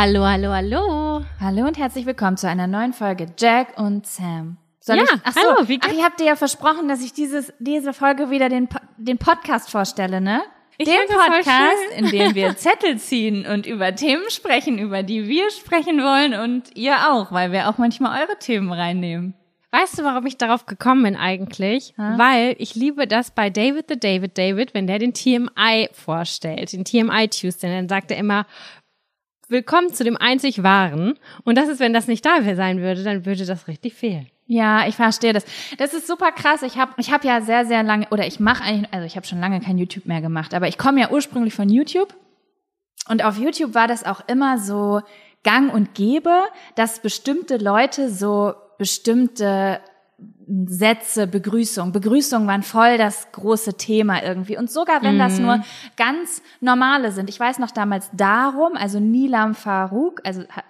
Hallo, hallo, hallo. Hallo und herzlich willkommen zu einer neuen Folge Jack und Sam. Soll Ja, ich, ach so, hallo, wie ach, geht's? ich habe dir ja versprochen, dass ich dieses, diese Folge wieder den, den Podcast vorstelle, ne? Ich den Podcast, in dem wir Zettel ziehen und über Themen sprechen, über die wir sprechen wollen und ihr auch, weil wir auch manchmal eure Themen reinnehmen. Weißt du, warum ich darauf gekommen bin eigentlich? Weil ich liebe das bei David the David David, wenn der den TMI vorstellt, den TMI Tuesday, dann sagt er immer, willkommen zu dem einzig Wahren. Und das ist, wenn das nicht da sein würde, dann würde das richtig fehlen. Ja, ich verstehe das. Das ist super krass. Ich habe ich hab ja sehr, sehr lange, oder ich mache eigentlich, also ich habe schon lange kein YouTube mehr gemacht, aber ich komme ja ursprünglich von YouTube. Und auf YouTube war das auch immer so gang und gäbe, dass bestimmte Leute so bestimmte Sätze, Begrüßung. Begrüßungen waren voll das große Thema irgendwie. Und sogar wenn das nur ganz normale sind. Ich weiß noch damals darum, also Nilam Farouk, also ha-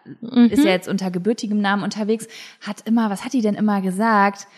ist ja jetzt unter gebürtigem Namen unterwegs, hat immer, was hat die denn immer gesagt?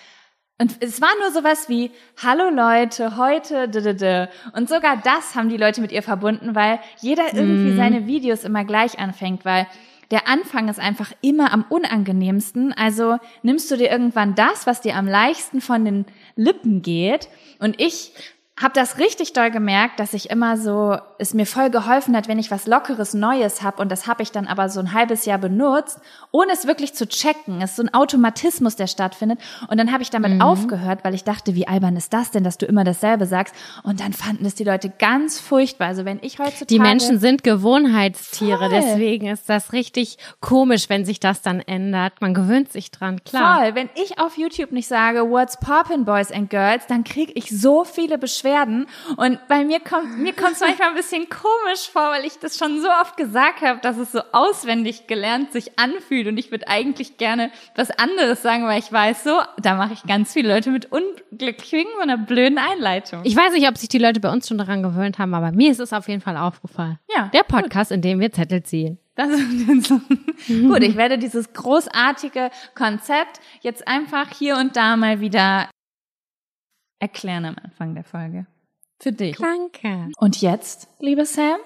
Und es war nur sowas wie, hallo Leute, heute, d -d -d. und sogar das haben die Leute mit ihr verbunden, weil jeder irgendwie seine Videos immer gleich anfängt, weil der Anfang ist einfach immer am unangenehmsten. Also nimmst du dir irgendwann das, was dir am leichten von den Lippen geht. Und ich habe das richtig doll gemerkt, dass ich immer so, es mir voll geholfen hat, wenn ich was Lockeres, Neues habe und das habe ich dann aber so ein halbes Jahr benutzt, ohne es wirklich zu checken. Es ist so ein Automatismus, der stattfindet. Und dann habe ich damit aufgehört, weil ich dachte, wie albern ist das denn, dass du immer dasselbe sagst. Und dann fanden es die Leute ganz furchtbar. Also wenn ich heutzutage... Die Menschen sind Gewohnheitstiere, Voll. deswegen ist das richtig komisch, wenn sich das dann ändert. Man gewöhnt sich dran, klar. Voll. Wenn ich auf YouTube nicht sage, what's poppin' Boys and Girls, dann kriege ich so viele Beschwerden. Und bei mir kommt mir kommt's manchmal ein bisschen komisch vor, weil ich das schon so oft gesagt habe, dass es so auswendig gelernt sich anfühlt. Und ich würde eigentlich gerne was anderes sagen, weil ich weiß so, da mache ich ganz viele Leute mit unglücklich wegen so einer blöden Einleitung. Ich weiß nicht, ob sich die Leute bei uns schon daran gewöhnt haben, aber mir ist es auf jeden Fall aufgefallen. Ja, Der Podcast, in dem wir Zettel ziehen. Das ist so. Gut, ich werde dieses großartige Konzept jetzt einfach hier und da mal wieder erklären am Anfang der Folge. Für dich. Danke. Und jetzt, liebe Sam,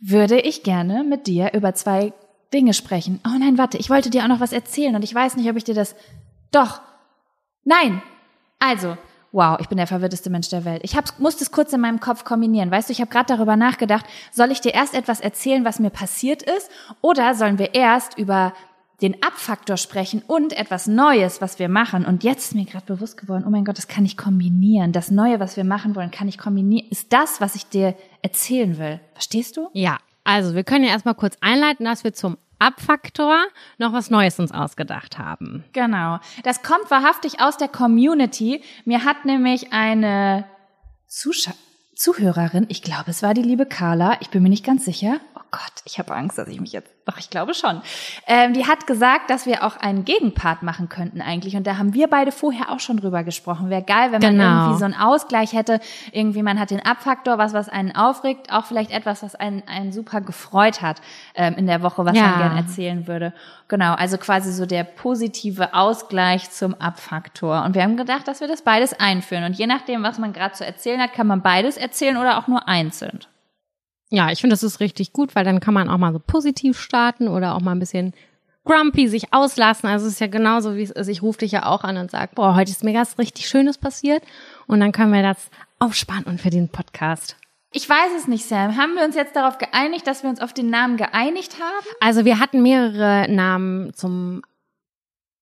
würde ich gerne mit dir über zwei Dinge sprechen. Oh nein, warte, ich wollte dir auch noch was erzählen und ich weiß nicht, ob ich dir das. Doch. Nein. Also, wow, ich bin der verwirrteste Mensch der Welt. Ich hab, musste es kurz in meinem Kopf kombinieren. Weißt du, ich habe gerade darüber nachgedacht, soll ich dir erst etwas erzählen, was mir passiert ist, oder sollen wir erst über den Abfaktor sprechen und etwas Neues, was wir machen. Und jetzt ist mir gerade bewusst geworden, oh mein Gott, das kann ich kombinieren. Das Neue, was wir machen wollen, kann ich kombinieren. Ist das, was ich dir erzählen will. Verstehst du? Ja, also wir können ja erstmal kurz einleiten, dass wir zum Abfaktor noch was Neues uns ausgedacht haben. Genau. Das kommt wahrhaftig aus der Community. Mir hat nämlich eine Zuscha Zuhörerin, ich glaube, es war die liebe Carla, ich bin mir nicht ganz sicher. Gott, ich habe Angst, dass ich mich jetzt. Doch, ich glaube schon. Ähm, die hat gesagt, dass wir auch einen Gegenpart machen könnten eigentlich. Und da haben wir beide vorher auch schon drüber gesprochen. Wäre geil, wenn man Genau. irgendwie so einen Ausgleich hätte. Irgendwie, man hat den Abfaktor, was, was einen aufregt, auch vielleicht etwas, was einen, einen super gefreut hat ähm, in der Woche, was Ja. man gerne erzählen würde. Genau, also quasi so der positive Ausgleich zum Abfaktor. Und wir haben gedacht, dass wir das beides einführen. Und je nachdem, was man gerade zu erzählen hat, kann man beides erzählen oder auch nur einzeln. Ja, ich finde, das ist richtig gut, weil dann kann man auch mal so positiv starten oder auch mal ein bisschen grumpy sich auslassen. Also es ist ja genauso, wie es ist. Ich rufe dich ja auch an und sage, boah, heute ist mir was richtig Schönes passiert. Und dann können wir das aufsparen und für den Podcast. Ich weiß es nicht, Sam. Haben wir uns jetzt darauf geeinigt, dass wir uns auf den Namen geeinigt haben? Also wir hatten mehrere Namen zum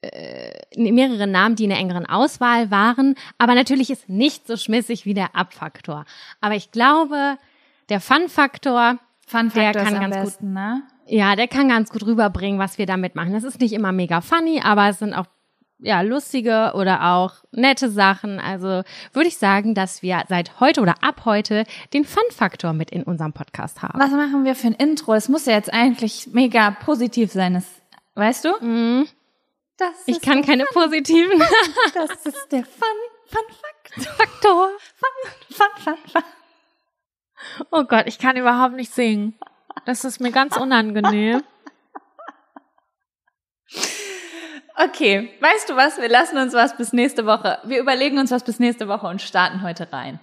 äh, mehrere Namen, die in der engeren Auswahl waren, aber natürlich ist nicht so schmissig wie der Abfaktor. Aber ich glaube, der Fun-Faktor, Fun Der kann am ganz gut- besten, ne? ja, der kann ganz gut rüberbringen, was wir damit machen. Das ist nicht immer mega funny, aber es sind auch ja lustige oder auch nette Sachen. Also würde ich sagen, dass wir seit heute oder ab heute den Fun-Faktor mit in unserem Podcast haben. Was machen wir für ein Intro? Es muss ja jetzt eigentlich mega positiv sein. Das, weißt du? Mhm. Das Ich kann keine positiven. Das ist der Fun, Fun Fact. Faktor. Fun, Fun, Fun, Fun. Oh Gott, ich kann überhaupt nicht singen. Das ist mir ganz unangenehm. Okay, weißt du was? Wir lassen uns was bis nächste Woche. Wir überlegen uns was bis nächste Woche und starten heute rein.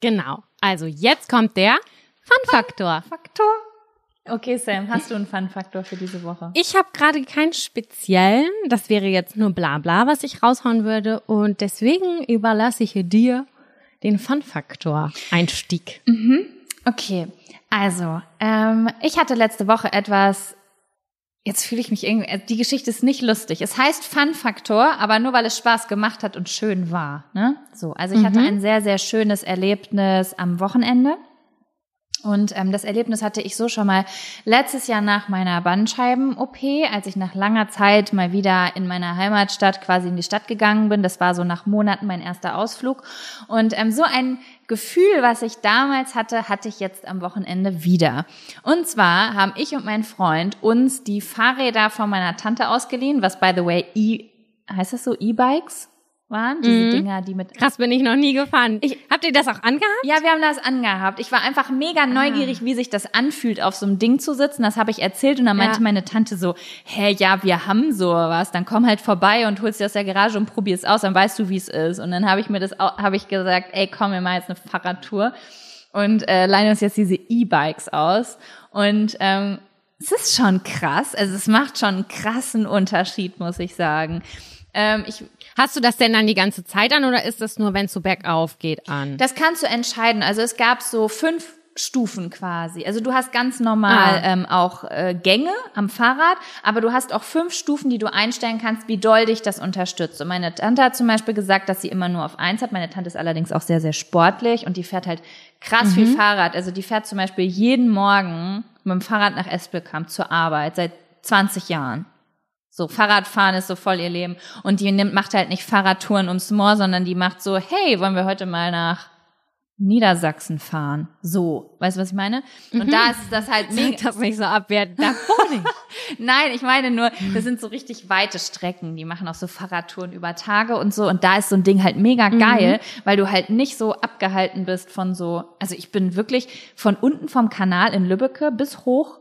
Genau. Also jetzt kommt der Fun-Faktor. Faktor. Okay, Sam, hast du einen Fun-Faktor für diese Woche? Ich habe gerade keinen speziellen. Das wäre jetzt nur bla bla, was ich raushauen würde. Und deswegen überlasse ich dir den Fun-Faktor-Einstieg. Mhm. Okay, also, ähm, ich hatte letzte Woche etwas Jetzt fühle ich mich irgendwie, äh, die Geschichte ist nicht lustig. Es heißt Fun-Faktor, aber nur weil es Spaß gemacht hat und schön war. Ne? So, also ich mhm. hatte ein sehr, sehr schönes Erlebnis am Wochenende. Und ähm, das Erlebnis hatte ich so schon mal letztes Jahr nach meiner Bandscheiben-OP, als ich nach langer Zeit mal wieder in meiner Heimatstadt quasi in die Stadt gegangen bin. Das war so nach Monaten mein erster Ausflug. Und ähm, so ein Gefühl, was ich damals hatte, hatte ich jetzt am Wochenende wieder. Und zwar haben ich und mein Freund uns die Fahrräder von meiner Tante ausgeliehen, was by the way e heißt das so E-Bikes? Waren, diese mhm. Dinger, die mit. Krass, bin ich noch nie gefahren. Ich, Habt ihr das auch angehabt? Ja, wir haben das angehabt. Ich war einfach mega neugierig, ah. wie sich das anfühlt, auf so einem Ding zu sitzen. Das habe ich erzählt und dann meinte ja. meine Tante so, hä, ja, wir haben sowas. Dann komm halt vorbei und holst dir aus der Garage und probier's aus, dann weißt du, wie es ist. Und dann habe ich mir das, habe ich gesagt, ey, komm, wir machen jetzt eine Fahrradtour und äh, leihen uns jetzt diese E-Bikes aus. Und ähm, es ist schon krass. Also es macht schon einen krassen Unterschied, muss ich sagen. Ähm, ich, Hast du das denn dann die ganze Zeit an oder ist das nur, wenn es so bergauf geht, an? Das kannst du entscheiden. Also es gab so fünf Stufen quasi. Also du hast ganz normal ah. ähm, auch äh, Gänge am Fahrrad, aber du hast auch fünf Stufen, die du einstellen kannst, wie doll dich das unterstützt. Und meine Tante hat zum Beispiel gesagt, dass sie immer nur auf eins hat. Meine Tante ist allerdings auch sehr, sehr sportlich und die fährt halt krass mhm. viel Fahrrad. Also die fährt zum Beispiel jeden Morgen mit dem Fahrrad nach Espelkamp zur Arbeit seit 20 Jahren. So, Fahrradfahren ist so voll ihr Leben. Und die nimmt, macht halt nicht Fahrradtouren ums Moor, sondern die macht so, hey, wollen wir heute mal nach Niedersachsen fahren? So, weißt du, was ich meine? Und mhm. da ist das halt mega. Sag das nicht so abwertend, davor nicht. Nein, ich meine nur, das sind so richtig weite Strecken. Die machen auch so Fahrradtouren über Tage und so. Und da ist so ein Ding halt mega mhm. geil, mhm. weil du halt nicht so abgehalten bist von so, also ich bin wirklich von unten vom Kanal in Lübbecke bis hoch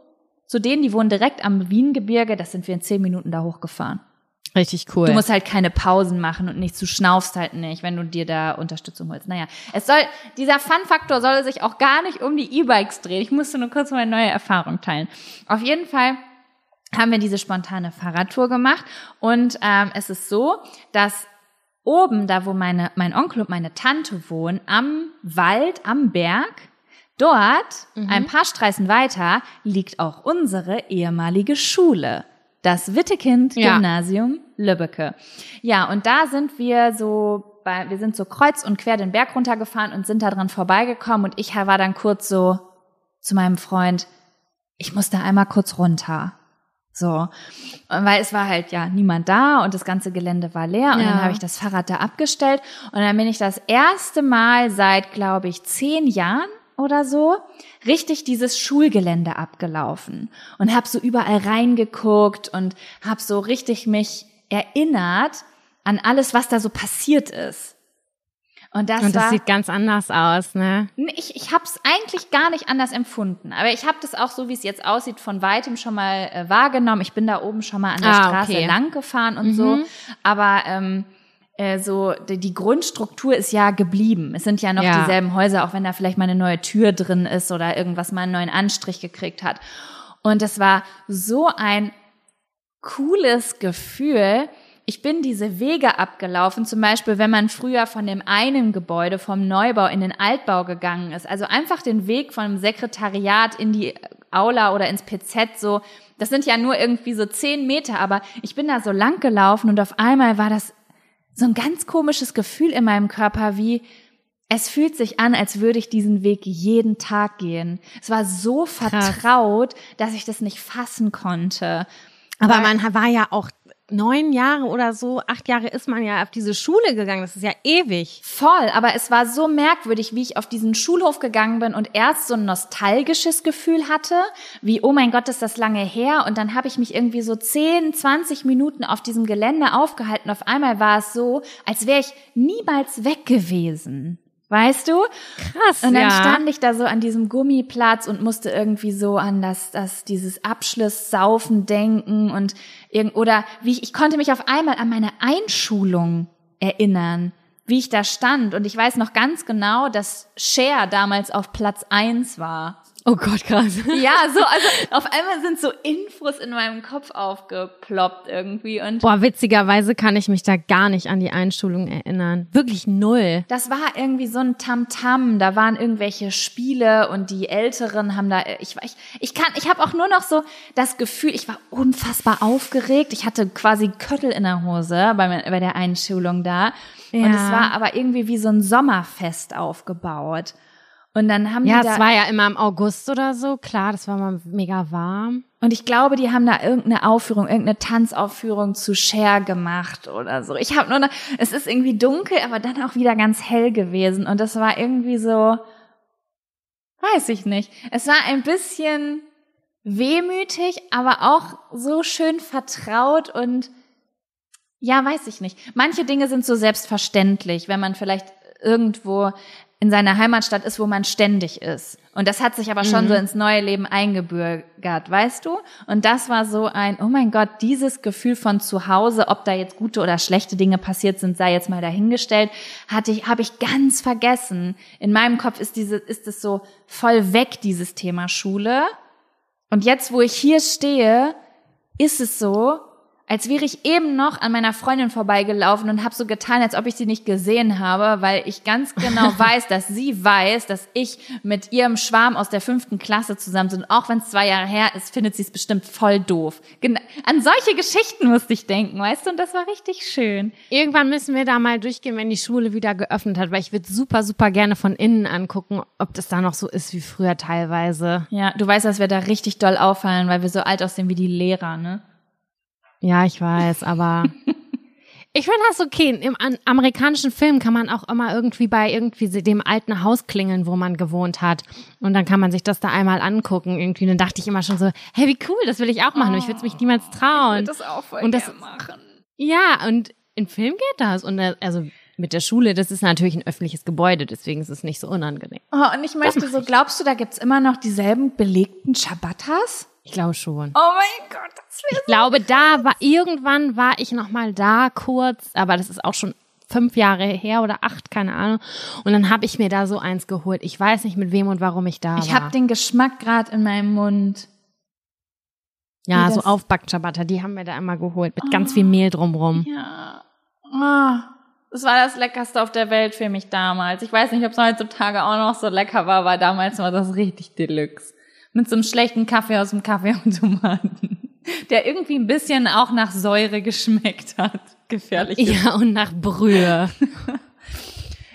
zu denen, die wohnen direkt am Wiengebirge, das sind wir in zehn Minuten da hochgefahren. Richtig cool. Du musst halt keine Pausen machen und nichts, du schnaufst halt nicht, wenn du dir da Unterstützung holst. Naja, es soll, dieser Fun-Faktor soll sich auch gar nicht um die E-Bikes drehen. Ich musste nur kurz mal eine neue Erfahrung teilen. Auf jeden Fall haben wir diese spontane Fahrradtour gemacht und ähm, es ist so, dass oben, da wo meine, mein Onkel und meine Tante wohnen, am Wald, am Berg, Dort, mhm. ein paar Straßen weiter, liegt auch unsere ehemalige Schule. Das Wittekind-Gymnasium ja. Lübbecke. Ja, und da sind wir so, bei, wir sind so kreuz und quer den Berg runtergefahren und sind da dran vorbeigekommen und ich war dann kurz so zu meinem Freund, ich muss da einmal kurz runter. So, weil es war halt ja niemand da und das ganze Gelände war leer und ja. dann habe ich das Fahrrad da abgestellt und dann bin ich das erste Mal seit, glaube ich, zehn Jahren oder so richtig dieses Schulgelände abgelaufen und habe so überall reingeguckt und habe so richtig mich erinnert an alles, was da so passiert ist. Und das, und das war, sieht ganz anders aus, ne? Ich, ich habe es eigentlich gar nicht anders empfunden, aber ich habe das auch so, wie es jetzt aussieht, von weitem schon mal äh, wahrgenommen. Ich bin da oben schon mal an der ah, Straße okay. lang gefahren und mhm. so, aber ähm, äh, so die Grundstruktur ist ja geblieben. Es sind ja noch ja. dieselben Häuser, auch wenn da vielleicht mal eine neue Tür drin ist oder irgendwas mal einen neuen Anstrich gekriegt hat. Und es war so ein cooles Gefühl. Ich bin diese Wege abgelaufen, zum Beispiel, wenn man früher von dem einen Gebäude vom Neubau in den Altbau gegangen ist. Also einfach den Weg vom Sekretariat in die Aula oder ins PZ so. Das sind ja nur irgendwie so zehn Meter, aber ich bin da so lang gelaufen und auf einmal war das so ein ganz komisches Gefühl in meinem Körper, wie es fühlt sich an, als würde ich diesen Weg jeden Tag gehen. Es war so vertraut, Krass. dass ich das nicht fassen konnte. Aber man war ja auch neun Jahre oder so, acht Jahre ist man ja auf diese Schule gegangen. Das ist ja ewig. Voll, aber es war so merkwürdig, wie ich auf diesen Schulhof gegangen bin und erst so ein nostalgisches Gefühl hatte, wie, oh mein Gott, ist das lange her. Und dann habe ich mich irgendwie so zehn, zwanzig Minuten auf diesem Gelände aufgehalten. Auf einmal war es so, als wäre ich niemals weg gewesen. Weißt du? Krass. Und dann ja. stand ich da so an diesem Gummiplatz und musste irgendwie so an das, das dieses Abschlusssaufen denken und irgend, oder wie ich, ich konnte mich auf einmal an meine Einschulung erinnern, wie ich da stand. Und ich weiß noch ganz genau, dass Cher damals auf Platz eins war. Oh Gott, krass. Ja, so, also auf einmal sind so Infos in meinem Kopf aufgeploppt irgendwie und Boah, witzigerweise kann ich mich da gar nicht an die Einschulung erinnern. Wirklich null. das war irgendwie so ein Tamtam. Da waren irgendwelche Spiele und die Älteren haben da, ich, ich, ich kann, ich habe auch nur noch so das Gefühl, ich war unfassbar aufgeregt. Ich hatte quasi Köttel in der Hose bei, bei der Einschulung da. Und Ja. es war aber irgendwie wie so ein Sommerfest aufgebaut. Und dann haben Ja, die da, es war ja immer im August oder so. Klar, das war mal mega warm. Und ich glaube, die haben da irgendeine Aufführung, irgendeine Tanzaufführung zu Cher gemacht oder so. Ich habe nur noch, es ist irgendwie dunkel, aber dann auch wieder ganz hell gewesen. Und das war irgendwie so, weiß ich nicht. Es war ein bisschen wehmütig, aber auch so schön vertraut und ja, weiß ich nicht. Manche Dinge sind so selbstverständlich, wenn man vielleicht irgendwo in seiner Heimatstadt ist, wo man ständig ist. Und das hat sich aber schon so ins neue Leben eingebürgert, weißt du? Und das war so ein, oh mein Gott, dieses Gefühl von zu Hause, ob da jetzt gute oder schlechte Dinge passiert sind, sei jetzt mal dahingestellt, hatte ich, habe ich ganz vergessen. In meinem Kopf ist diese, ist es so voll weg, dieses Thema Schule. Und jetzt, wo ich hier stehe, ist es so, als wäre ich eben noch an meiner Freundin vorbeigelaufen und habe so getan, als ob ich sie nicht gesehen habe, weil ich ganz genau weiß, dass sie weiß, dass ich mit ihrem Schwarm aus der fünften Klasse zusammen bin. Auch wenn es zwei Jahre her ist, findet sie es bestimmt voll doof. Gena an solche Geschichten musste ich denken, weißt du, und das war richtig schön. Irgendwann müssen wir da mal durchgehen, wenn die Schule wieder geöffnet hat, weil ich würde super, super gerne von innen angucken, ob das da noch so ist wie früher teilweise. Ja, du weißt, dass wir da richtig doll auffallen, weil wir so alt aussehen wie die Lehrer, ne? Ja, ich weiß, aber ich finde das okay. Im an, amerikanischen Film kann man auch immer irgendwie bei irgendwie dem alten Haus klingeln, wo man gewohnt hat. Und dann kann man sich das da einmal angucken. Irgendwie. Und dann dachte ich immer schon so, hey, wie cool, das will ich auch machen. Und ich würde es mich niemals trauen. auch voll Und das- machen. Ja, und in Film geht das. Und äh, also mit der Schule, das ist natürlich ein öffentliches Gebäude, deswegen ist es nicht so unangenehm. Oh, und ich möchte so, glaubst du, da gibt's immer noch dieselben belegten Ciabattas? Ich glaube schon. Oh mein Gott, das wäre Ich glaube, da war irgendwann war ich noch mal da kurz, aber das ist auch schon fünf Jahre her oder acht, keine Ahnung. Und dann habe ich mir da so eins geholt. Ich weiß nicht mit wem und warum ich da Ich war. habe den Geschmack gerade in meinem Mund. ja, wie so Aufback-Ciabatta, die haben wir da immer geholt mit ganz viel Mehl drumrum. Ja. Ah, das war das Leckerste auf der Welt für mich damals. Ich weiß nicht, ob es heutzutage auch noch so lecker war, aber damals war das richtig Deluxe. Mit so einem schlechten Kaffee aus dem Kaffeeautomaten. Der irgendwie ein bisschen auch nach Säure geschmeckt hat. Gefährlich. Ja, und nach Brühe.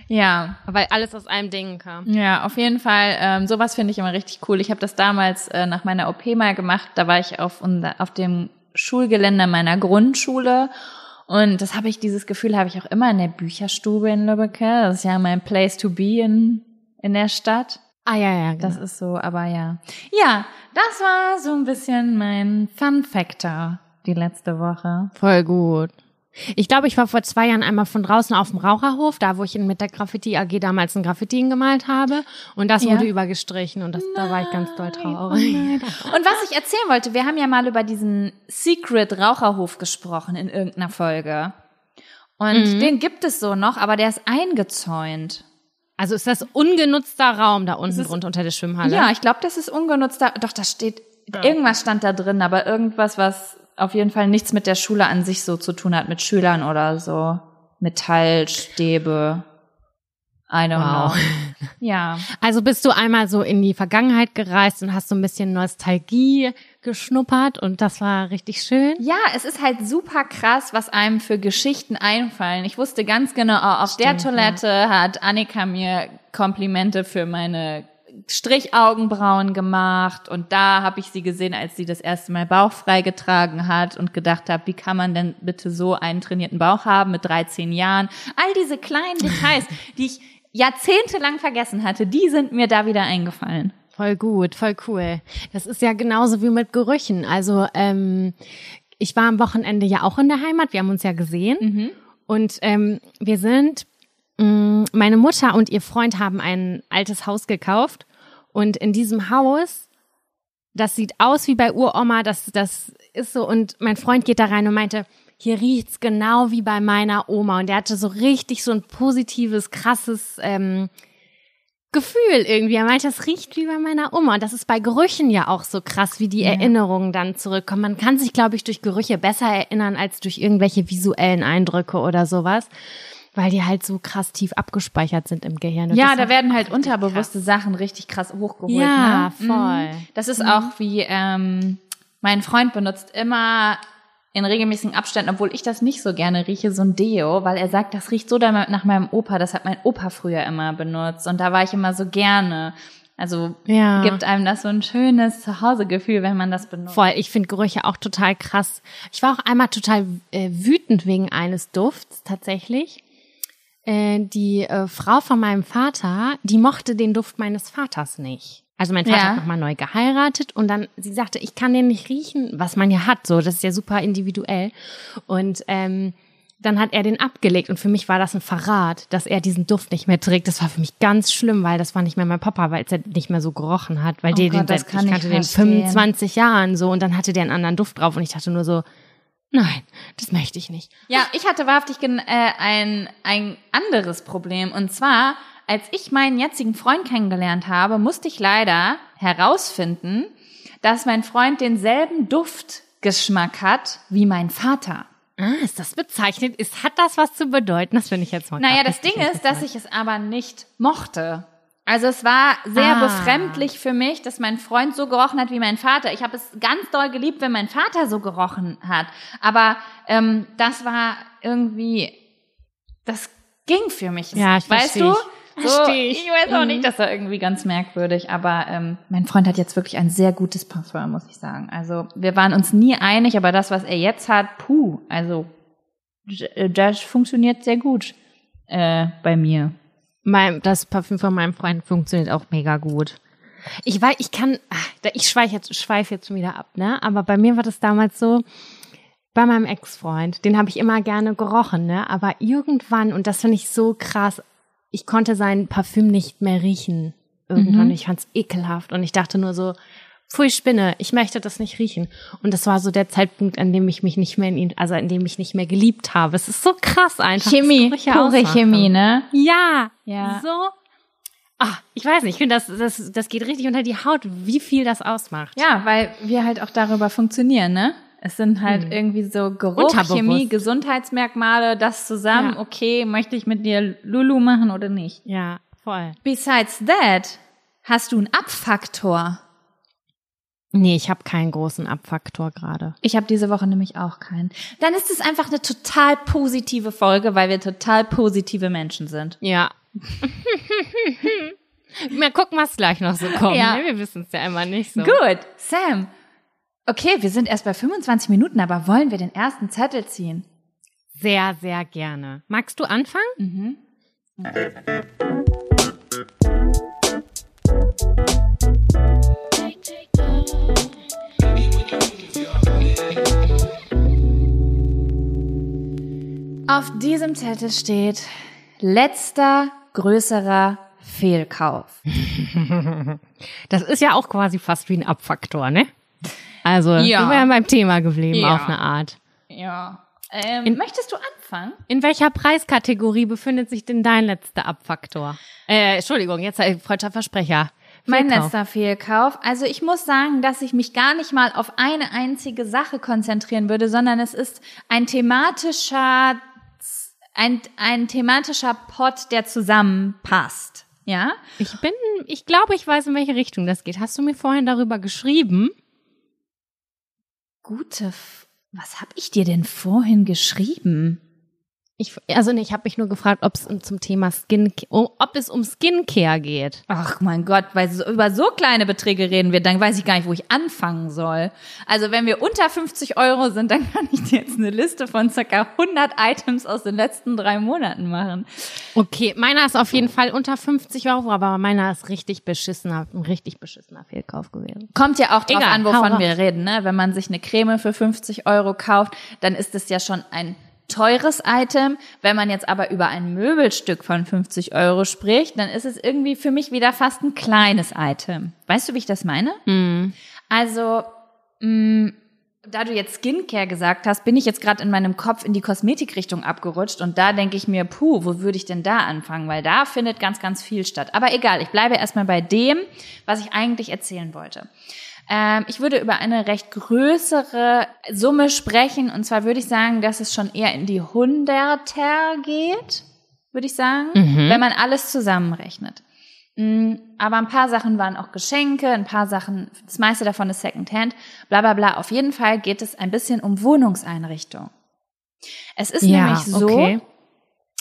Ja. Weil alles aus einem Ding kam. Ja, auf jeden Fall. Ähm, sowas finde ich immer richtig cool. Ich habe das damals äh, nach meiner OP mal gemacht. Da war ich auf, auf dem Schulgelände meiner Grundschule. Und das habe ich, dieses Gefühl habe ich auch immer in der Bücherstube in Lübbecke. Das ist ja mein Place to be in, in der Stadt. Ah, ja, ja, Das genau. ist so, aber ja. Ja, das war so ein bisschen mein Fun Factor die letzte Woche. Voll gut. Ich glaube, ich war vor zwei Jahren einmal von draußen auf dem Raucherhof, da wo ich mit der Graffiti AG damals ein Graffiti gemalt habe. Und das Ja. wurde übergestrichen und das, da war ich ganz doll traurig. Und was ich erzählen wollte, wir haben ja mal über diesen Secret Raucherhof gesprochen in irgendeiner Folge. Und den gibt es so noch, aber der ist eingezäunt. Also ist das ungenutzter Raum da unten drunter unter der Schwimmhalle? Ja, ich glaube, das ist ungenutzter. Doch, da steht, irgendwas stand da drin, aber irgendwas, was auf jeden Fall nichts mit der Schule an sich so zu tun hat, mit Schülern oder so. Metallstäbe. I don't Wow. know. Ja. Also bist du einmal so in die Vergangenheit gereist und hast so ein bisschen Nostalgie geschnuppert und das war richtig schön. Ja, es ist halt super krass, was einem für Geschichten einfallen. Ich wusste ganz genau, oh, auf der Stimmt, Toilette hat Annika mir Komplimente für meine Strichaugenbrauen gemacht und da habe ich sie gesehen, als sie das erste Mal bauchfrei getragen hat und gedacht habe, wie kann man denn bitte so einen trainierten Bauch haben mit 13 Jahren? All diese kleinen Details, die ich jahrzehntelang vergessen hatte, die sind mir da wieder eingefallen. Voll gut, voll cool. Das ist ja genauso wie mit Gerüchen. Also ähm, ich war am Wochenende ja auch in der Heimat, wir haben uns ja gesehen und ähm, wir sind, meine Mutter und ihr Freund haben ein altes Haus gekauft und in diesem Haus, das sieht aus wie bei Uroma, das, das ist so und mein Freund geht da rein und meinte, hier riecht's genau wie bei meiner Oma und der hatte so richtig so ein positives, krasses ähm, Gefühl irgendwie. Er meinte, das riecht wie bei meiner Oma. Und das ist bei Gerüchen ja auch so krass, wie die ja. Erinnerungen dann zurückkommen. Man kann sich, glaube ich, durch Gerüche besser erinnern als durch irgendwelche visuellen Eindrücke oder sowas. Weil die halt so krass tief abgespeichert sind im Gehirn. Und ja, da werden halt unterbewusste krass. Sachen richtig krass hochgeholt. Ja, ne? voll. Das ist mhm. auch wie, ähm, mein Freund benutzt immer in regelmäßigen Abständen, obwohl ich das nicht so gerne rieche, so ein Deo, weil er sagt, das riecht so nach meinem Opa, das hat mein Opa früher immer benutzt und da war ich immer so gerne. Also ja. gibt einem das so ein schönes Zuhausegefühl, wenn man das benutzt. Voll, ich finde Gerüche auch total krass. Ich war auch einmal total äh, wütend wegen eines Dufts tatsächlich. Äh, die äh, Frau von meinem Vater, die mochte den Duft meines Vaters nicht. Also mein Vater ja. hat nochmal neu geheiratet und dann, sie sagte, ich kann den nicht riechen, was man ja hat, so, das ist ja super individuell. Und ähm, dann hat er den abgelegt und für mich war das ein Verrat, dass er diesen Duft nicht mehr trägt. Das war für mich ganz schlimm, weil das war nicht mehr mein Papa, weil er nicht mehr so gerochen hat, weil oh der Gott, den, ich kannte ich den 25 Jahren so und dann hatte der einen anderen Duft drauf und ich dachte nur so, Nein, das möchte ich nicht. Ja, ich hatte wahrhaftig äh, ein, ein anderes Problem. Und zwar als ich meinen jetzigen Freund kennengelernt habe, musste ich leider herausfinden, dass mein Freund denselben Duftgeschmack hat wie mein Vater. Ah, ist das bezeichnet? Ist, hat das was zu bedeuten? Das finde ich jetzt mal Naja, das Ding ist, dass ich es aber nicht mochte. Also es war sehr ah. befremdlich für mich, dass mein Freund so gerochen hat wie mein Vater. Ich habe es ganz doll geliebt, wenn mein Vater so gerochen hat. Aber ähm, das war irgendwie, das ging für mich. Ja, ich weißt du? So, ich. ich weiß auch nicht, mhm. das war irgendwie ganz merkwürdig, aber ähm, mein Freund hat jetzt wirklich ein sehr gutes Parfum, muss ich sagen. Also wir waren uns nie einig, aber das, was er jetzt hat, puh, also äh, das funktioniert sehr gut äh, bei mir. Mein, das Parfüm von meinem Freund funktioniert auch mega gut. Ich weiß, ich kann, ach, ich schweife jetzt, schweif jetzt schon wieder ab, ne? Aber bei mir war das damals so, bei meinem Ex-Freund, den habe ich immer gerne gerochen, ne? Aber irgendwann, und das finde ich so krass, ich konnte sein Parfüm nicht mehr riechen. Irgendwann. Mhm. Ich fand's ekelhaft. Und ich dachte nur so, pfui Spinne, ich möchte das nicht riechen. Und das war so der Zeitpunkt, an dem ich mich nicht mehr in ihn, also an dem ich nicht mehr geliebt habe. Es ist so krass einfach. Chemie, pure Chemie, ne? Ja. Ja. So. Ah, ich weiß nicht, ich finde, das, das, das geht richtig unter die Haut, wie viel das ausmacht. Ja, weil wir halt auch darüber funktionieren, ne? Es sind halt hm. irgendwie so Geruch, Chemie, Gesundheitsmerkmale, das zusammen, ja. okay, möchte ich mit dir Lulu machen oder nicht? Ja, voll. Besides that, hast du einen Abfaktor? Nee, ich habe keinen großen Abfaktor gerade. Ich habe diese Woche nämlich auch keinen. Dann ist es einfach eine total positive Folge, weil wir total positive Menschen sind. Ja. Mal gucken, was gleich noch so kommt. Ja. Wir wissen es ja immer nicht so. Gut, Sam, Okay, wir sind erst bei 25 Minuten, aber wollen wir den ersten Zettel ziehen? Sehr, sehr gerne. Magst du anfangen? Mhm. Auf diesem Zettel steht letzter größerer Fehlkauf. Das ist ja auch quasi fast wie ein Abfaktor, ne? Also, ja. sind wir ja beim Thema geblieben ja. auf eine Art. Ja. Ähm, in, möchtest du anfangen? In welcher Preiskategorie befindet sich denn dein letzter Abfaktor? Äh, Entschuldigung, jetzt ein freudscher Versprecher. Mein letzter Fehlkauf. Also ich muss sagen, dass ich mich gar nicht mal auf eine einzige Sache konzentrieren würde, sondern es ist ein thematischer, ein, ein thematischer Pot, der zusammenpasst. Ja? Ich bin, ich glaube, ich weiß, in welche Richtung das geht. Hast du mir vorhin darüber geschrieben? Gute, F was habe ich dir denn vorhin geschrieben? Ich, also nee, ich habe mich nur gefragt, ob es zum Thema Skin, ob es um Skincare geht. Ach mein Gott, weil so, über so kleine Beträge reden wir, dann weiß ich gar nicht, wo ich anfangen soll. Also wenn wir unter 50 Euro sind, dann kann ich dir jetzt eine Liste von circa 100 Items aus den letzten drei Monaten machen. Okay, meiner ist auf jeden Fall unter 50 Euro, aber meiner ist richtig beschissener, ein richtig beschissener Fehlkauf gewesen. Kommt ja auch drauf Egal, an, wovon wir reden, ne? Wenn man sich eine Creme für 50 Euro kauft, dann ist es ja schon ein teures Item. Wenn man jetzt aber über ein Möbelstück von 50 Euro spricht, dann ist es irgendwie für mich wieder fast ein kleines Item. Weißt du, wie ich das meine? Mm. Also, mh, mm, da du jetzt Skincare gesagt hast, bin ich jetzt gerade in meinem Kopf in die Kosmetikrichtung abgerutscht und da denke ich mir, puh, wo würde ich denn da anfangen? Weil da findet ganz, ganz viel statt. Aber egal, ich bleibe erstmal bei dem, was ich eigentlich erzählen wollte. Ähm, ich würde über eine recht größere Summe sprechen und zwar würde ich sagen, dass es schon eher in die Hunderter geht, würde ich sagen, Mhm. wenn man alles zusammenrechnet. Mm, Aber ein paar Sachen waren auch Geschenke, ein paar Sachen, das meiste davon ist Secondhand, bla bla bla. Auf jeden Fall geht es ein bisschen um Wohnungseinrichtung. Es ist Ja, nämlich so, okay.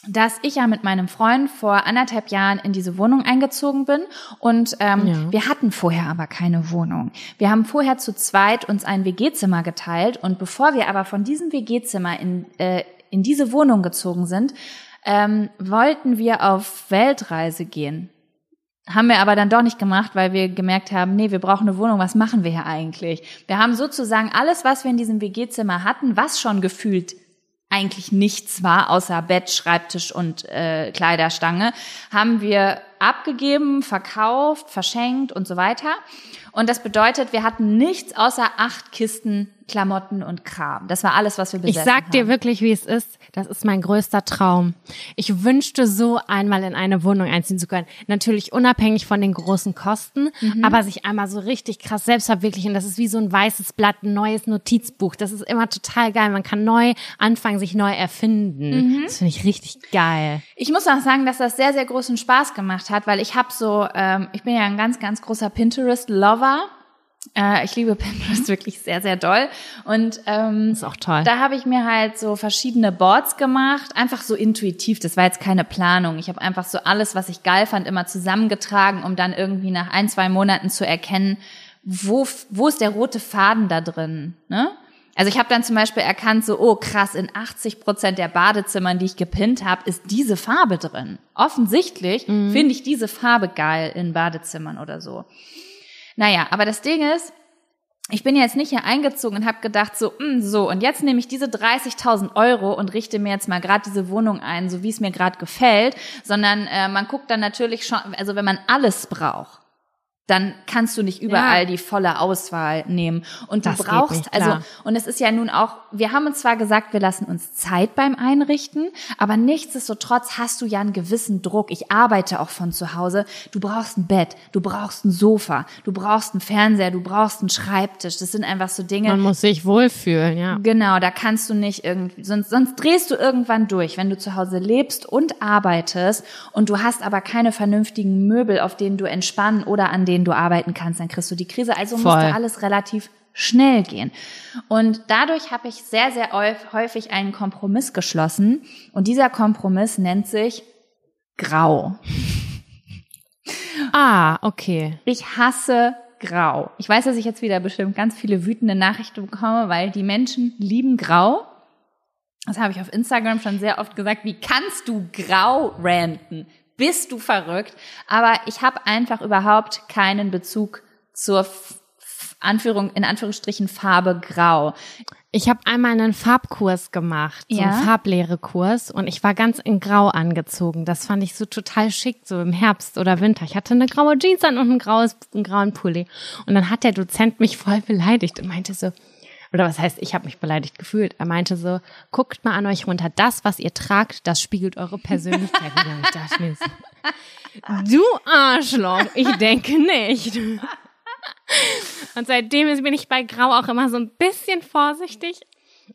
Dass ich ja mit meinem Freund vor anderthalb Jahren in diese Wohnung eingezogen bin und ähm, Ja. wir hatten vorher aber keine Wohnung. Wir haben vorher zu zweit uns ein WG-Zimmer geteilt und bevor wir aber von diesem WG-Zimmer in, äh, in diese Wohnung gezogen sind, ähm, wollten wir auf Weltreise gehen. Haben wir aber dann doch nicht gemacht, weil wir gemerkt haben, nee, wir brauchen eine Wohnung, was machen wir hier eigentlich? Wir haben sozusagen alles, was wir in diesem WG-Zimmer hatten, was schon gefühlt eigentlich nichts war, außer Bett, Schreibtisch und äh, Kleiderstange, haben wir abgegeben, verkauft, verschenkt und so weiter. Und das bedeutet, wir hatten nichts außer acht Kisten Klamotten und Kram. Das war alles, was wir Ich besessen sag dir haben. wirklich, wie es ist. Das ist mein größter Traum. Ich wünschte so einmal in eine Wohnung einziehen zu können. Natürlich unabhängig von den großen Kosten, Mhm. aber sich einmal so richtig krass selbst verwirklichen. Das ist wie so ein weißes Blatt, ein neues Notizbuch. Das ist immer total geil. Man kann neu anfangen, sich neu erfinden. Mhm. Das finde ich richtig geil. Ich muss auch sagen, dass das sehr, sehr großen Spaß gemacht hat, weil ich habe so, ähm, ich bin ja ein ganz, ganz großer Pinterest-Lover. Äh, ich liebe Pinterest wirklich sehr, sehr doll. Und ähm, Ist auch toll. da habe ich mir halt so verschiedene Boards gemacht, einfach so intuitiv. Das war jetzt keine Planung. Ich habe einfach so alles, was ich geil fand, immer zusammengetragen, um dann irgendwie nach ein, zwei Monaten zu erkennen, wo, wo ist der rote Faden da drin. Ne? Also ich habe dann zum Beispiel erkannt, so, oh krass, in 80 Prozent der Badezimmern, die ich gepinnt habe, ist diese Farbe drin. Offensichtlich finde ich diese Farbe geil in Badezimmern oder so. Naja, aber das Ding ist, ich bin jetzt nicht hier eingezogen und habe gedacht, so, mh, so, und jetzt nehme ich diese 30.000 Euro und richte mir jetzt mal gerade diese Wohnung ein, so wie es mir gerade gefällt, sondern äh, man guckt dann natürlich schon, also wenn man alles braucht, dann kannst du nicht überall Ja. die volle Auswahl nehmen. Und du Das brauchst, nicht, also, und es ist ja nun auch, wir haben uns zwar gesagt, wir lassen uns Zeit beim Einrichten, aber nichtsdestotrotz hast du ja einen gewissen Druck. Ich arbeite auch von zu Hause. Du brauchst ein Bett, du brauchst ein Sofa, du brauchst einen Fernseher, du brauchst einen Schreibtisch. Das sind einfach so Dinge. Man muss sich wohlfühlen, ja. Genau, da kannst du nicht irgendwie, sonst, sonst drehst du irgendwann durch, wenn du zu Hause lebst und arbeitest und du hast aber keine vernünftigen Möbel, auf denen du entspannen oder an denen du arbeiten kannst, dann kriegst du die Krise. Also Voll. musste alles relativ schnell gehen. Und dadurch habe ich sehr, sehr häuf- häufig einen Kompromiss geschlossen und dieser Kompromiss nennt sich Grau. Ah, okay. Ich hasse Grau. Ich weiß, dass ich jetzt wieder bestimmt ganz viele wütende Nachrichten bekomme, weil die Menschen lieben Grau. Das habe ich auf Instagram schon sehr oft gesagt. Wie kannst du grau ranten? Bist du verrückt? Aber ich habe einfach überhaupt keinen Bezug zur Anführung, in Anführungsstrichen Farbe grau. Ich habe einmal einen Farbkurs gemacht, so Ja? einen Farblehrekurs und ich war ganz in Grau angezogen. Das fand ich so total schick, so im Herbst oder Winter. Ich hatte eine graue Jeans an und ein graues, einen grauen Pulli. Und dann hat der Dozent mich voll beleidigt und meinte so, oder was heißt, ich habe mich beleidigt gefühlt. Er meinte so, guckt mal an euch runter. Das, was ihr tragt, das spiegelt eure Persönlichkeit ich dachte mir so, du Arschloch, ich denke nicht. Und seitdem bin ich bei Grau auch immer so ein bisschen vorsichtig.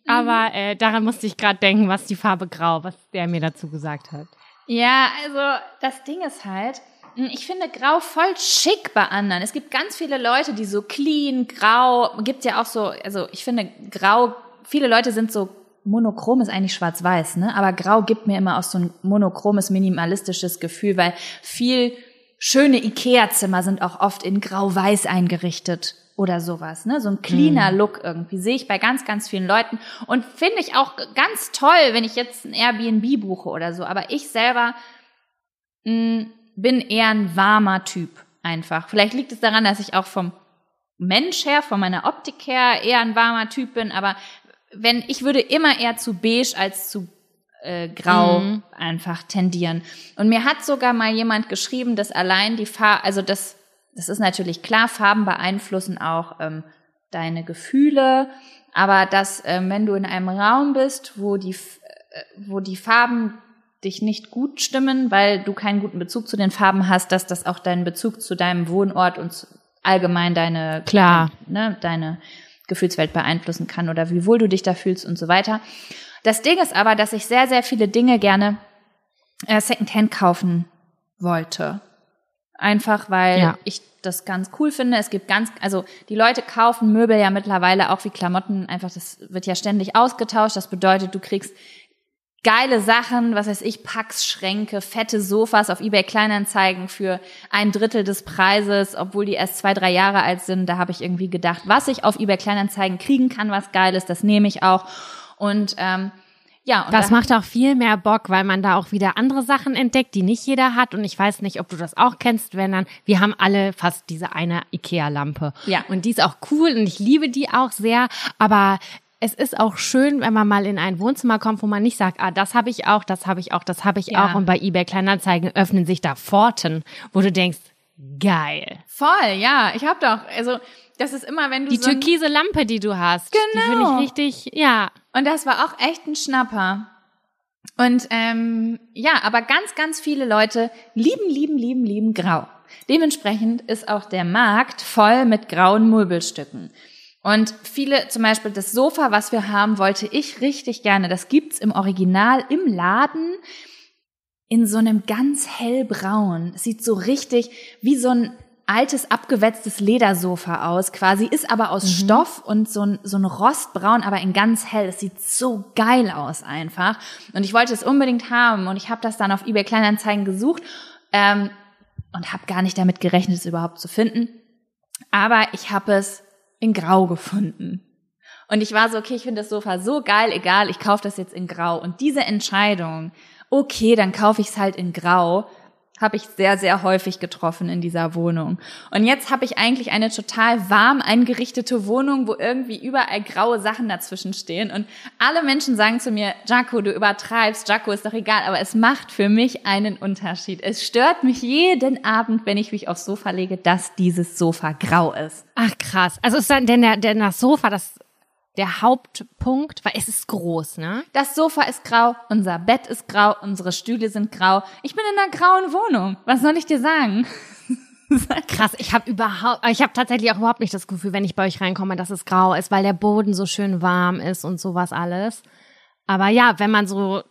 Aber äh, daran musste ich gerade denken, was die Farbe Grau, was der mir dazu gesagt hat. Ja, also das Ding ist halt, ich finde Grau voll schick bei anderen. Es gibt ganz viele Leute, die so clean, grau, gibt ja auch so, also ich finde Grau, viele Leute sind so monochrom ist eigentlich schwarz-weiß, ne? Aber Grau gibt mir immer auch so ein monochromes, minimalistisches Gefühl, weil viel schöne Ikea-Zimmer sind auch oft in grau-weiß eingerichtet oder sowas, ne? So ein cleaner Look irgendwie sehe ich bei ganz, ganz vielen Leuten und finde ich auch ganz toll, wenn ich jetzt ein Airbnb buche oder so. Aber ich selber mh, bin eher ein warmer Typ einfach. Vielleicht liegt es daran, dass ich auch vom Mensch her, von meiner Optik her eher ein warmer Typ bin, aber wenn ich würde immer eher zu beige als zu äh, grau Mhm. einfach tendieren. Und mir hat sogar mal jemand geschrieben, dass allein die Farbe, also das, das ist natürlich klar, Farben beeinflussen auch ähm, deine Gefühle, aber dass, äh, wenn du in einem Raum bist, wo die, äh, wo die Farben dich nicht gut stimmen, weil du keinen guten Bezug zu den Farben hast, dass das auch deinen Bezug zu deinem Wohnort und allgemein deine, Klar. ne, deine Gefühlswelt beeinflussen kann oder wie wohl du dich da fühlst und so weiter. Das Ding ist aber, dass ich sehr, sehr viele Dinge gerne äh, Secondhand kaufen wollte. Einfach weil Ja. ich das ganz cool finde. Es gibt ganz, also die Leute kaufen Möbel ja mittlerweile auch wie Klamotten. Einfach, das wird ja ständig ausgetauscht. Das bedeutet, du kriegst geile Sachen, was weiß ich, Packschränke, fette Sofas auf eBay Kleinanzeigen für ein Drittel des Preises, obwohl die erst zwei, drei Jahre alt sind. Da habe ich irgendwie gedacht, was ich auf eBay Kleinanzeigen kriegen kann, was Geiles, das nehme ich auch. Und ähm, ja, Das da- macht auch viel mehr Bock, weil man da auch wieder andere Sachen entdeckt, die nicht jeder hat. Und ich weiß nicht, ob du das auch kennst, wenn dann, wir haben alle fast diese eine Ikea-Lampe. Ja. Und die ist auch cool und ich liebe die auch sehr. Aber es ist auch schön, wenn man mal in ein Wohnzimmer kommt, wo man nicht sagt, ah, das habe ich auch, das habe ich auch, das habe ich Ja. auch. Und bei eBay Kleinanzeigen öffnen sich da Pforten, wo du denkst, geil. voll, ja, ich habe doch, also das ist immer, wenn du Die so türkise Lampe, die du hast, die finde Genau. ich richtig, ja. Und das war auch echt ein Schnapper. Und ähm, ja, aber ganz, ganz viele Leute lieben, lieben, lieben, lieben Grau. Dementsprechend ist auch der Markt voll mit grauen Möbelstücken. Und viele, zum Beispiel das Sofa, was wir haben, wollte ich richtig gerne. Das gibt's im Original im Laden in so einem ganz hellbraun. Es sieht so richtig wie so ein altes abgewetztes Ledersofa aus, quasi ist aber aus Stoff und so ein, so ein Rostbraun, aber in ganz hell. Es sieht so geil aus einfach. Und ich wollte es unbedingt haben und ich habe das dann auf eBay Kleinanzeigen gesucht ähm, und habe gar nicht damit gerechnet, es überhaupt zu finden. Aber ich habe es in Grau gefunden. Und ich war so, okay, ich finde das Sofa so geil, egal, ich kaufe das jetzt in Grau. Und diese Entscheidung, okay, dann kaufe ich es halt in Grau, habe ich sehr, sehr häufig getroffen in dieser Wohnung. Und jetzt habe ich eigentlich eine total warm eingerichtete Wohnung, wo irgendwie überall graue Sachen dazwischen stehen. Und alle Menschen sagen zu mir, Jaco, du übertreibst, Jaco ist doch egal, aber es macht für mich einen Unterschied. Es stört mich jeden Abend, wenn ich mich aufs Sofa lege, dass dieses Sofa grau ist. Ach krass. Also ist dann denn, denn das Sofa das der Hauptpunkt, weil es ist groß, ne? Das Sofa ist grau, unser Bett ist grau, unsere Stühle sind grau. Ich bin in einer grauen Wohnung. Was soll ich dir sagen? Krass, ich habe überhaupt, ich habe tatsächlich auch überhaupt nicht das Gefühl, wenn ich bei euch reinkomme, dass es grau ist, weil der Boden so schön warm ist und sowas alles. Aber ja, wenn man so,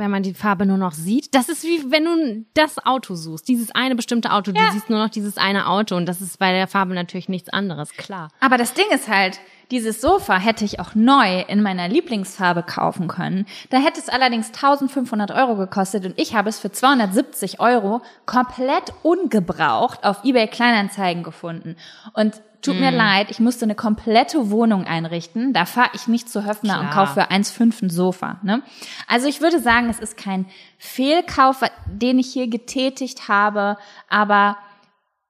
wenn man die Farbe nur noch sieht, das ist wie wenn du das Auto suchst, dieses eine bestimmte Auto, du siehst nur noch dieses eine Auto und das ist bei der Farbe natürlich nichts anderes, klar. Aber das Ding ist halt, dieses Sofa hätte ich auch neu in meiner Lieblingsfarbe kaufen können. Da hätte es allerdings 1500 Euro gekostet und ich habe es für 270 Euro komplett ungebraucht auf eBay Kleinanzeigen gefunden. Und tut mir leid, ich musste eine komplette Wohnung einrichten. Da fahre ich nicht zu Höfner und Klar. kaufe für 1,5 ein Sofa. Ne? Also ich würde sagen, es ist kein Fehlkauf, den ich hier getätigt habe, aber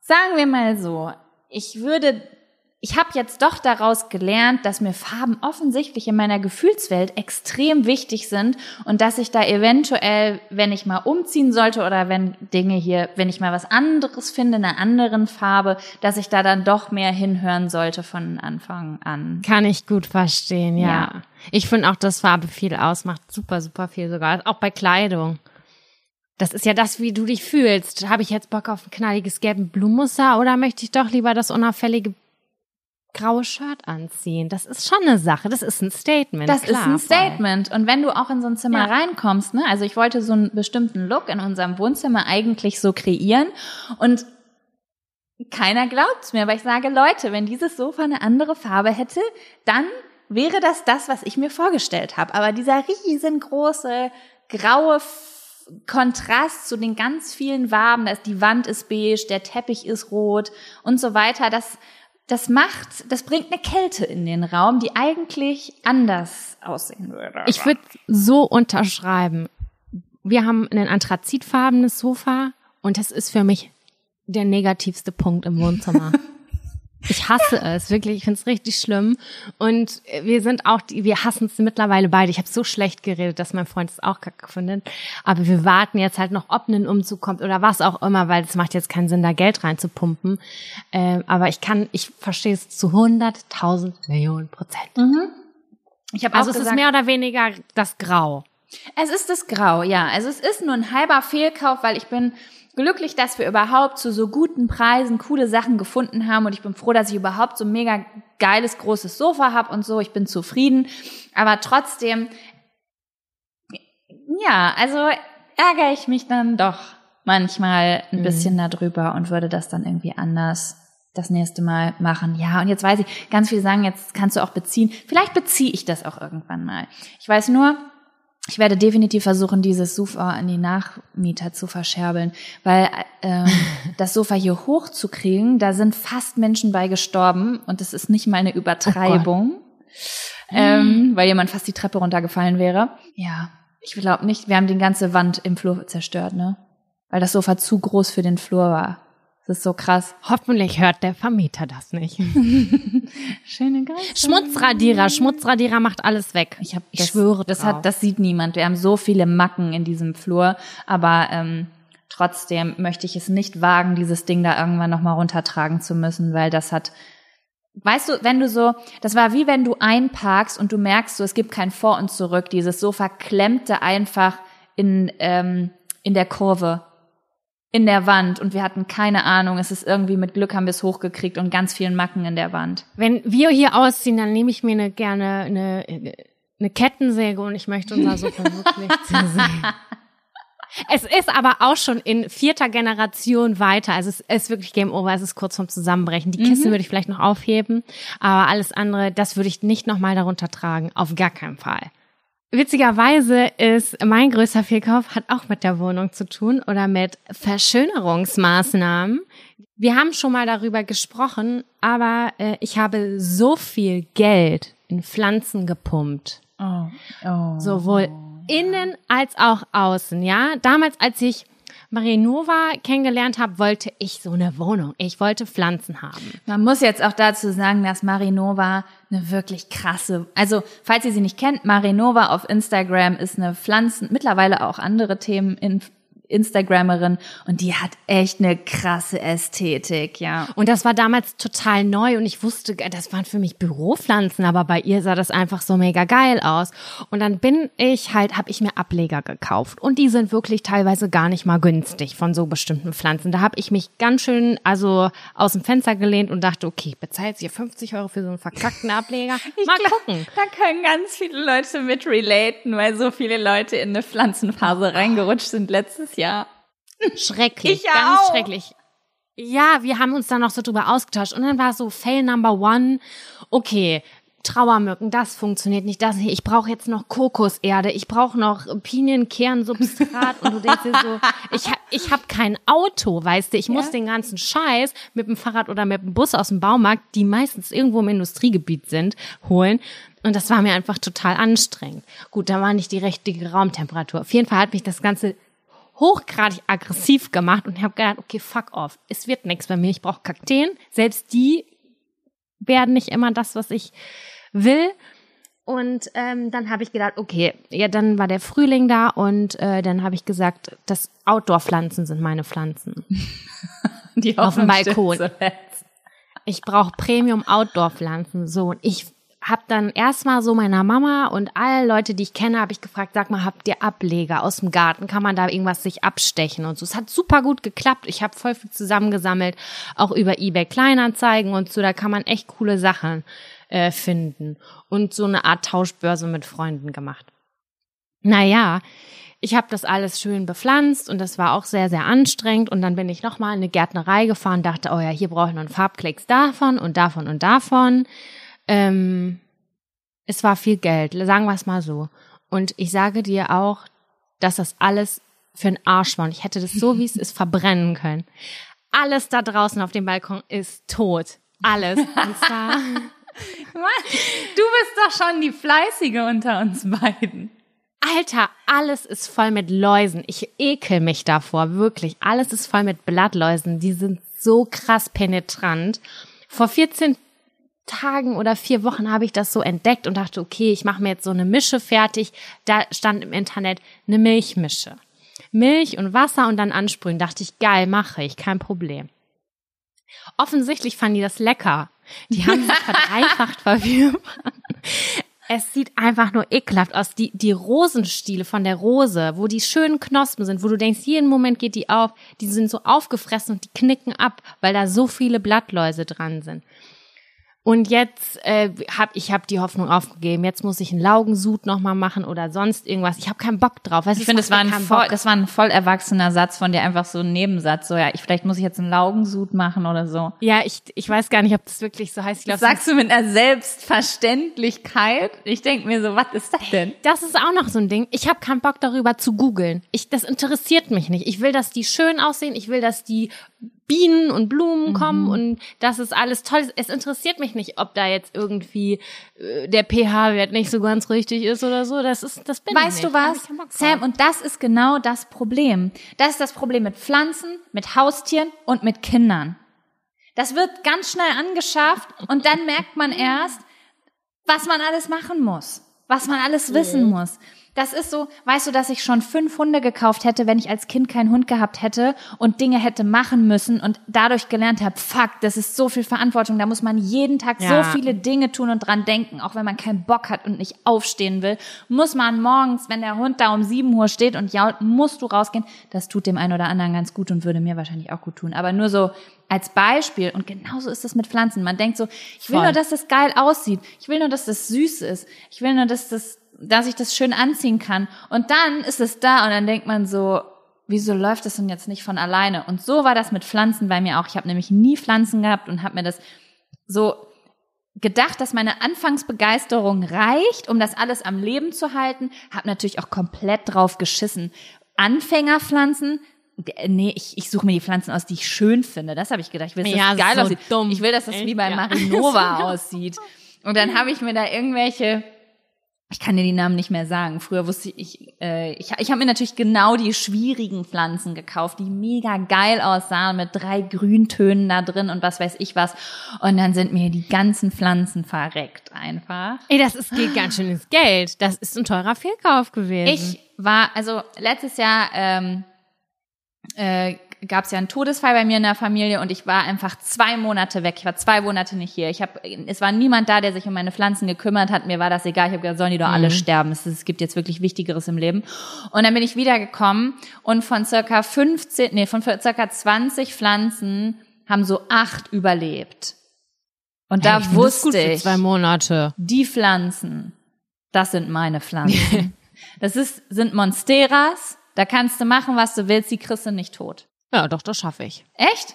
sagen wir mal so, ich würde, ich habe jetzt doch daraus gelernt, dass mir Farben offensichtlich in meiner Gefühlswelt extrem wichtig sind und dass ich da eventuell, wenn ich mal umziehen sollte oder wenn Dinge hier, wenn ich mal was anderes finde, in einer anderen Farbe, dass ich da dann doch mehr hinhören sollte von Anfang an. Kann ich gut verstehen, ja. Ja. Ich finde auch, dass Farbe viel ausmacht. Super, super viel sogar. Auch bei Kleidung. Das ist ja das, wie du dich fühlst. Habe ich jetzt Bock auf ein knalliges gelben Blumenmuster oder möchte ich doch lieber das unauffällige graue Shirt anziehen? Das ist schon eine Sache. Das ist ein Statement. Das klar, ist ein voll. Statement. Und wenn du auch in so ein Zimmer Ja. reinkommst, ne, also ich wollte so einen bestimmten Look in unserem Wohnzimmer eigentlich so kreieren und keiner glaubt's mir, weil ich sage, Leute, wenn dieses Sofa eine andere Farbe hätte, dann wäre das das, was ich mir vorgestellt habe. Aber dieser riesengroße graue F- Kontrast zu den ganz vielen Farben, da ist die Wand ist beige, der Teppich ist rot und so weiter, das das macht, das bringt eine Kälte in den Raum, die eigentlich anders aussehen würde. Ich würde so unterschreiben. Wir haben ein anthrazitfarbenes Sofa und das ist für mich der negativste Punkt im Wohnzimmer. Ich hasse es, wirklich. Ich finde es richtig schlimm. Und wir sind auch, die, wir hassen es mittlerweile beide. Ich habe so schlecht geredet, dass mein Freund es auch kacke findet. Aber wir warten jetzt halt noch, ob ein Umzug kommt oder was auch immer, weil es macht jetzt keinen Sinn, da Geld reinzupumpen. Ähm, aber ich kann, ich verstehe es zu 100.000 Millionen Prozent. Mhm. Ich habe Also es gesagt, ist mehr oder weniger das Grau. Es ist das Grau, ja. Also es ist nur ein halber Fehlkauf, weil ich bin glücklich, dass wir überhaupt zu so guten Preisen coole Sachen gefunden haben und ich bin froh, dass ich überhaupt so ein mega geiles großes Sofa habe und so. Ich bin zufrieden, aber trotzdem, ja, also ärgere ich mich dann doch manchmal ein Mhm. bisschen darüber und würde das dann irgendwie anders das nächste Mal machen. Ja, und jetzt weiß ich, ganz viele sagen, jetzt kannst du auch beziehen. Vielleicht beziehe ich das auch irgendwann mal. Ich weiß nur, ich werde definitiv versuchen, dieses Sofa an die Nachmieter zu verscherbeln, weil ähm, das Sofa hier hochzukriegen, da sind fast Menschen bei gestorben und das ist nicht mal eine Übertreibung, ähm, weil jemand fast die Treppe runtergefallen wäre. Ja, ich glaube nicht, wir haben die ganze Wand im Flur zerstört, ne? Weil das Sofa zu groß für den Flur war. Das ist so krass. Hoffentlich hört der Vermieter das nicht. Schöne Grüße. Schmutzradierer, Schmutzradierer macht alles weg. Ich, hab, ich das, schwöre das drauf. hat, das sieht niemand. Wir haben so viele Macken in diesem Flur, aber ähm, trotzdem möchte ich es nicht wagen, dieses Ding da irgendwann noch mal runtertragen zu müssen, weil das hat, weißt du, wenn du so, das war wie wenn du einparkst und du merkst, so es gibt kein Vor und Zurück. Dieses Sofa klemmte einfach in ähm, in der Kurve in der Wand und wir hatten keine Ahnung. Es ist irgendwie mit Glück haben wir es hochgekriegt und ganz vielen Macken in der Wand. Wenn wir hier ausziehen, dann nehme ich mir eine, gerne eine, eine Kettensäge und ich möchte unser Sofa wirklich zersägen. Es ist aber auch schon in vierter Generation weiter. Also es ist wirklich Game Over. Es ist kurz vorm Zusammenbrechen. Die Kiste würde ich vielleicht noch aufheben, aber alles andere, das würde ich nicht nochmal darunter tragen. Auf gar keinen Fall. Witzigerweise ist mein größter Fehlkauf hat auch mit der Wohnung zu tun oder mit Verschönerungsmaßnahmen. Wir haben schon mal darüber gesprochen, aber äh, ich habe so viel Geld in Pflanzen gepumpt. Oh. Oh. Sowohl innen als auch außen, ja. Damals, als ich Marinova kennengelernt habe, wollte ich so eine Wohnung. Ich wollte Pflanzen haben. Man muss jetzt auch dazu sagen, dass Marinova eine wirklich krasse, also falls ihr sie nicht kennt, Marinova auf Instagram ist eine Pflanzen, mittlerweile auch andere Themen in Instagrammerin und die hat echt eine krasse Ästhetik, ja. Und das war damals total neu und ich wusste, das waren für mich Büropflanzen, aber bei ihr sah das einfach so mega geil aus. Und dann bin ich halt, habe ich mir Ableger gekauft und die sind wirklich teilweise gar nicht mal günstig von so bestimmten Pflanzen. Da habe ich mich ganz schön also aus dem Fenster gelehnt und dachte, okay, bezahlt ihr 50 Euro für so einen verkackten Ableger? mal glaub, gucken. Da können ganz viele Leute mit relaten, weil so viele Leute in eine Pflanzenphase reingerutscht sind letztes Jahr. Schrecklich, Ich ja ganz auch. schrecklich. Ja, wir haben uns dann noch so drüber ausgetauscht und dann war so Fail Number One. Okay, Trauermücken, das funktioniert nicht. Das hier, ich brauche jetzt noch Kokoserde, ich brauche noch Pinienkernssubstrat und du denkst dir so, ich hab, ich hab kein Auto, weißt du, ich muss den ganzen Scheiß mit dem Fahrrad oder mit dem Bus aus dem Baumarkt, die meistens irgendwo im Industriegebiet sind, holen. Und das war mir einfach total anstrengend. Gut, da war nicht die richtige Raumtemperatur. Auf jeden Fall hat mich das Ganze hochgradig aggressiv gemacht und habe gedacht, okay, fuck off, es wird nichts bei mir, ich brauche Kakteen. Selbst die werden nicht immer das, was ich will. Und ähm, dann habe ich gedacht, okay, ja, dann war der Frühling da und äh, dann habe ich gesagt, das Outdoor-Pflanzen sind meine Pflanzen. Die Auf dem Balkon. Ich brauche Premium-Outdoor-Pflanzen. So, und ich habe dann erstmal so meiner Mama und alle Leute, die ich kenne, habe ich gefragt, sag mal, habt ihr Ableger aus dem Garten? Kann man da irgendwas sich abstechen und so? Es hat super gut geklappt. Ich habe voll viel zusammengesammelt, auch über eBay Kleinanzeigen und so. Da kann man echt coole Sachen äh, finden und so eine Art Tauschbörse mit Freunden gemacht. Naja, ich habe das alles schön bepflanzt und das war auch sehr, sehr anstrengend. Und dann bin ich nochmal in eine Gärtnerei gefahren, dachte, oh ja, hier brauche ich noch einen Farbklecks davon und davon und davon. Ähm, es war viel Geld, sagen wir es mal so. Und ich sage dir auch, dass das alles für einen Arsch war. Und ich hätte das so, wie es ist, verbrennen können. Alles da draußen auf dem Balkon ist tot. Alles. Und zwar, Du bist doch schon die Fleißige unter uns beiden. Alter, alles ist voll mit Läusen. Ich ekel mich davor, wirklich. Alles ist voll mit Blattläusen. Die sind so krass penetrant. vor 14 Tagen oder vier Wochen habe ich das so entdeckt und dachte, okay, ich mache mir jetzt so eine Mische fertig. Da stand im Internet eine Milchmische. Milch und Wasser und dann ansprühen. Dachte ich, geil, mache ich, kein Problem. Offensichtlich fanden die das lecker. Die haben sich verdreifacht verführt. Es sieht einfach nur ekelhaft aus. Die, die Rosenstiele von der Rose, wo die schönen Knospen sind, wo du denkst, jeden Moment geht die auf, die sind so aufgefressen und die knicken ab, weil da so viele Blattläuse dran sind. Und jetzt äh, habe ich hab die Hoffnung aufgegeben. Jetzt muss ich einen Laugensud nochmal machen oder sonst irgendwas. Ich habe keinen Bock drauf. Weißt, ich finde, das, war ein voll, das war ein voll erwachsener Satz von dir, einfach so ein Nebensatz. So, ja, ich, vielleicht muss ich jetzt einen Laugensud machen oder so. Ja, ich, ich weiß gar nicht, ob das wirklich so heißt. Ich glaub, Sagst du mit einer Selbstverständlichkeit? Ich denk mir so, was ist das denn? Das ist auch noch so ein Ding. Ich habe keinen Bock darüber zu googeln. Ich, das interessiert mich nicht. Ich will, dass die schön aussehen. Ich will, dass die Bienen und Blumen kommen mhm. und das ist alles toll. Es interessiert mich nicht, ob da jetzt irgendwie äh, der pH-Wert nicht so ganz richtig ist oder so. Das ist, das bin weißt ich nicht. Weißt du was, Sam? Und das ist genau das Problem. Das ist das Problem mit Pflanzen, mit Haustieren und mit Kindern. Das wird ganz schnell angeschafft und dann merkt man erst, was man alles machen muss, was man alles wissen muss. Das ist so, weißt du, dass ich schon fünf Hunde gekauft hätte, wenn ich als Kind keinen Hund gehabt hätte und Dinge hätte machen müssen und dadurch gelernt habe, fuck, das ist so viel Verantwortung, da muss man jeden Tag ja. so viele Dinge tun und dran denken, auch wenn man keinen Bock hat und nicht aufstehen will, muss man morgens, wenn der Hund da um sieben Uhr steht und jault, musst du rausgehen. Das tut dem einen oder anderen ganz gut und würde mir wahrscheinlich auch gut tun. Aber nur so als Beispiel. Und genauso ist es mit Pflanzen. Man denkt so, ich will Voll. nur, dass das geil aussieht. Ich will nur, dass das süß ist. Ich will nur, dass das dass ich das schön anziehen kann. Und dann ist es da und dann denkt man so, wieso läuft das denn jetzt nicht von alleine? Und so war das mit Pflanzen bei mir auch. Ich habe nämlich nie Pflanzen gehabt und habe mir das so gedacht, dass meine Anfangsbegeisterung reicht, um das alles am Leben zu halten. Habe natürlich auch komplett drauf geschissen. Anfängerpflanzen, nee, ich, ich suche mir die Pflanzen aus, die ich schön finde. Das habe ich gedacht. Ich will, dass ja, das geil so aussieht. Dumm. Ich will, dass das Echt? wie bei Marinova aussieht. Und dann habe ich mir da irgendwelche ich kann dir die Namen nicht mehr sagen. Früher wusste ich, äh, ich, ich habe mir natürlich genau die schwierigen Pflanzen gekauft, die mega geil aussahen mit drei Grüntönen da drin und was weiß ich was. Und dann sind mir die ganzen Pflanzen verreckt einfach. Ey, das ist, geht ganz schön ins Geld. Das ist ein teurer Fehlkauf gewesen. Ich war, also letztes Jahr ähm, äh, gab es ja einen Todesfall bei mir in der Familie und ich war einfach zwei Monate weg. Ich war zwei Monate nicht hier. Ich hab, es war niemand da, der sich um meine Pflanzen gekümmert hat. Mir war das egal. Ich habe gesagt, sollen die doch alle mhm. sterben. Es, es, gibt jetzt wirklich Wichtigeres im Leben. Und dann bin ich wiedergekommen und von circa 15, nee, von circa 20 Pflanzen haben so acht überlebt. Und da ich wusste ich, zwei Monate. die Pflanzen, das sind meine Pflanzen. das ist, sind Monsteras. Da kannst du machen, was du willst, die kriegst du nicht tot. Ja, doch, das schaffe ich. Echt?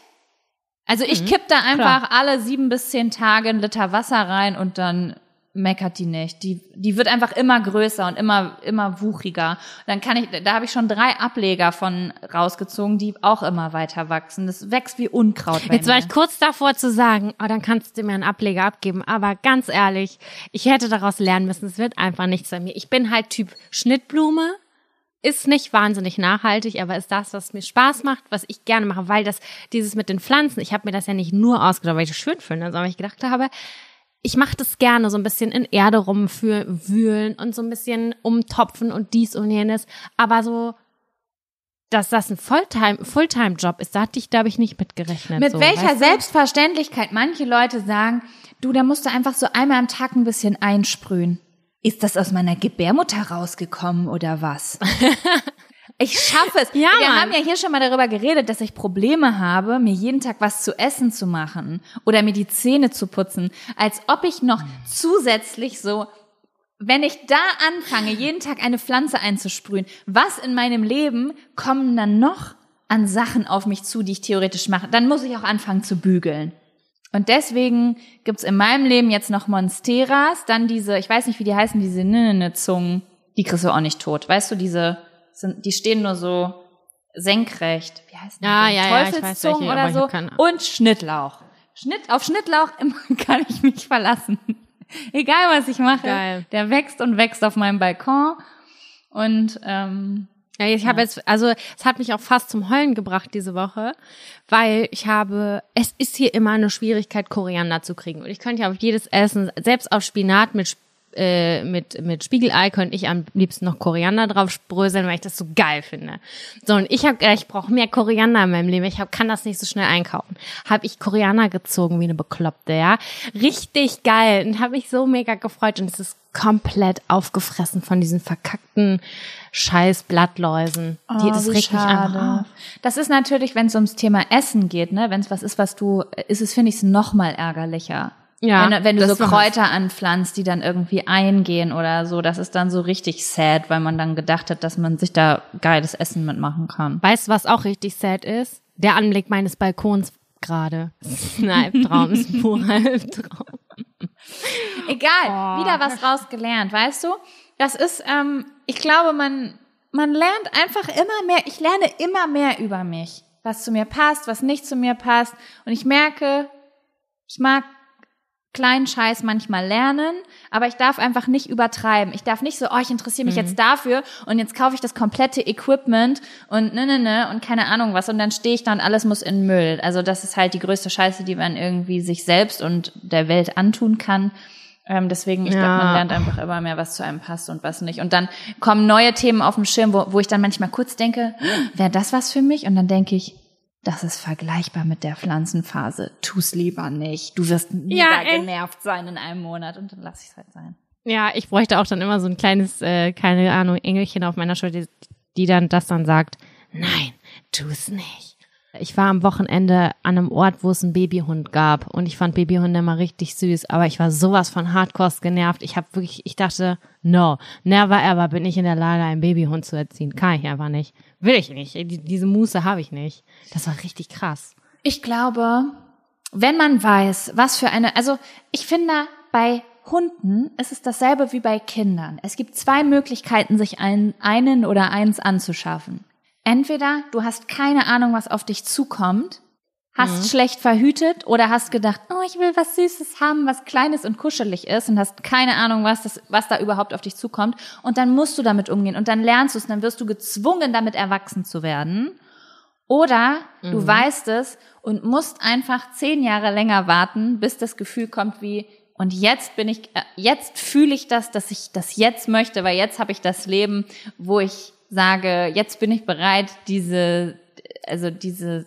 Also ich mhm, kipp da einfach klar. alle sieben bis zehn Tage ein Liter Wasser rein und dann meckert die nicht. Die, die wird einfach immer größer und immer, immer wuchiger. Dann kann ich, da habe ich schon drei Ableger von rausgezogen, die auch immer weiter wachsen. Das wächst wie Unkraut. Jetzt war ich kurz davor zu sagen, oh, dann kannst du mir einen Ableger abgeben. Aber ganz ehrlich, ich hätte daraus lernen müssen. Es wird einfach nichts bei mir. Ich bin halt Typ Schnittblume ist nicht wahnsinnig nachhaltig, aber ist das, was mir Spaß macht, was ich gerne mache, weil das, dieses mit den Pflanzen, ich habe mir das ja nicht nur ausgedacht, weil ich das schön finde, sondern weil ich gedacht habe, ich mache das gerne, so ein bisschen in Erde rumwühlen und so ein bisschen umtopfen und dies und jenes, aber so dass das ein Fulltime, Fulltime-Job ist, da hatte ich, glaube ich, nicht mitgerechnet. Mit so, welcher weißt du? Selbstverständlichkeit manche Leute sagen, du, da musst du einfach so einmal am Tag ein bisschen einsprühen. Ist das aus meiner Gebärmutter rausgekommen oder was? Ich schaffe es. Ja, Wir Mann. haben ja hier schon mal darüber geredet, dass ich Probleme habe, mir jeden Tag was zu essen zu machen oder mir die Zähne zu putzen, als ob ich noch zusätzlich so, wenn ich da anfange, jeden Tag eine Pflanze einzusprühen, was in meinem Leben kommen dann noch an Sachen auf mich zu, die ich theoretisch mache? Dann muss ich auch anfangen zu bügeln. Und deswegen gibt's in meinem Leben jetzt noch Monsteras, dann diese, ich weiß nicht, wie die heißen, diese Ninnene-Zungen, die kriegst du auch nicht tot. Weißt du, diese, sind, die stehen nur so senkrecht. Wie heißt die? Ah, ja, Teufelszungen ja, oder so. Und Schnittlauch. Schnitt, auf Schnittlauch kann ich mich verlassen. Egal was ich mache, Geil. der wächst und wächst auf meinem Balkon. Und ähm, Ja, ich habe jetzt, also es hat mich auch fast zum Heulen gebracht diese Woche, weil ich habe, es ist hier immer eine Schwierigkeit, Koriander zu kriegen. Und ich könnte ja auf jedes Essen, selbst auf Spinat mit äh, mit, mit Spiegelei könnte ich am liebsten noch Koriander drauf spröseln, weil ich das so geil finde. So, und ich habe gedacht, ich brauche mehr Koriander in meinem Leben. Ich hab, kann das nicht so schnell einkaufen. Habe ich Koriander gezogen wie eine Bekloppte, ja. Richtig geil. Und habe mich so mega gefreut. Und es ist komplett aufgefressen von diesen verkackten scheiß Blattläusen. Oh, die, das regt mich einfach auf. Das ist natürlich, wenn es ums Thema Essen geht, ne, wenn es was ist, was du, ist es, finde ich, noch mal ärgerlicher. Ja, wenn, wenn du so Kräuter was. anpflanzt, die dann irgendwie eingehen oder so, das ist dann so richtig sad, weil man dann gedacht hat, dass man sich da geiles Essen mitmachen kann. Weißt du, was auch richtig sad ist? Der Anblick meines Balkons gerade. ein Albtraum, ist ein purer Albtraum. Egal, oh. wieder was rausgelernt, weißt du? Das ist, ähm, ich glaube, man, man lernt einfach immer mehr, ich lerne immer mehr über mich, was zu mir passt, was nicht zu mir passt. Und ich merke, ich mag kleinen Scheiß manchmal lernen, aber ich darf einfach nicht übertreiben. Ich darf nicht so, oh, ich interessiere mich mhm. jetzt dafür und jetzt kaufe ich das komplette Equipment und ne, ne, ne und keine Ahnung was und dann stehe ich da und alles muss in Müll. Also das ist halt die größte Scheiße, die man irgendwie sich selbst und der Welt antun kann. Ähm, deswegen, ich ja. glaube, man lernt einfach immer mehr, was zu einem passt und was nicht. Und dann kommen neue Themen auf dem Schirm, wo, wo ich dann manchmal kurz denke, wäre das was für mich? Und dann denke ich, das ist vergleichbar mit der Pflanzenphase. Tu's lieber nicht. Du wirst mega ja, genervt sein in einem Monat und dann lass ich es halt sein. Ja, ich bräuchte auch dann immer so ein kleines, äh, keine Ahnung, Engelchen auf meiner Schulter, die dann das dann sagt, nein, tu's nicht. Ich war am Wochenende an einem Ort, wo es einen Babyhund gab und ich fand Babyhunde immer richtig süß, aber ich war sowas von Hardcore genervt. Ich habe wirklich, ich dachte, no, never ever bin ich in der Lage, einen Babyhund zu erziehen. Kann ich einfach nicht. Will ich nicht. Diese Muße habe ich nicht. Das war richtig krass. Ich glaube, wenn man weiß, was für eine, also ich finde, bei Hunden ist es dasselbe wie bei Kindern. Es gibt zwei Möglichkeiten, sich einen, einen oder eins anzuschaffen. Entweder du hast keine Ahnung, was auf dich zukommt, hast mhm. schlecht verhütet oder hast gedacht, oh, ich will was Süßes haben, was Kleines und kuschelig ist und hast keine Ahnung, was, das, was da überhaupt auf dich zukommt. Und dann musst du damit umgehen und dann lernst du es, dann wirst du gezwungen, damit erwachsen zu werden. Oder mhm. du weißt es und musst einfach zehn Jahre länger warten, bis das Gefühl kommt wie, und jetzt bin ich, äh, jetzt fühle ich das, dass ich das jetzt möchte, weil jetzt habe ich das Leben, wo ich sage, jetzt bin ich bereit, diese, also diese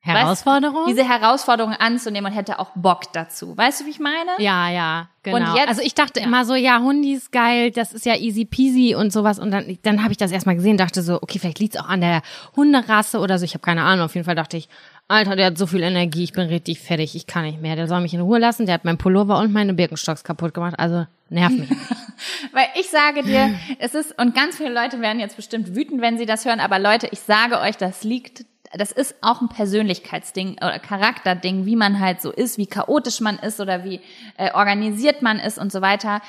Herausforderung? Weißt, diese Herausforderung anzunehmen und hätte auch Bock dazu. Weißt du, wie ich meine? Ja, ja, genau. Und jetzt, also ich dachte ja. immer so, ja, Hundi ist geil, das ist ja easy peasy und sowas. Und dann, dann habe ich das erstmal gesehen, dachte so, okay, vielleicht liegt's auch an der Hunderasse oder so. Ich habe keine Ahnung. Auf jeden Fall dachte ich, Alter, der hat so viel Energie, ich bin richtig fertig, ich kann nicht mehr. Der soll mich in Ruhe lassen, der hat mein Pullover und meine Birkenstocks kaputt gemacht. Also nerv mich. Weil ich sage dir, es ist, und ganz viele Leute werden jetzt bestimmt wütend, wenn sie das hören, aber Leute, ich sage euch, das liegt das ist auch ein Persönlichkeitsding oder Charakterding, wie man halt so ist, wie chaotisch man ist oder wie äh, organisiert man ist und so weiter.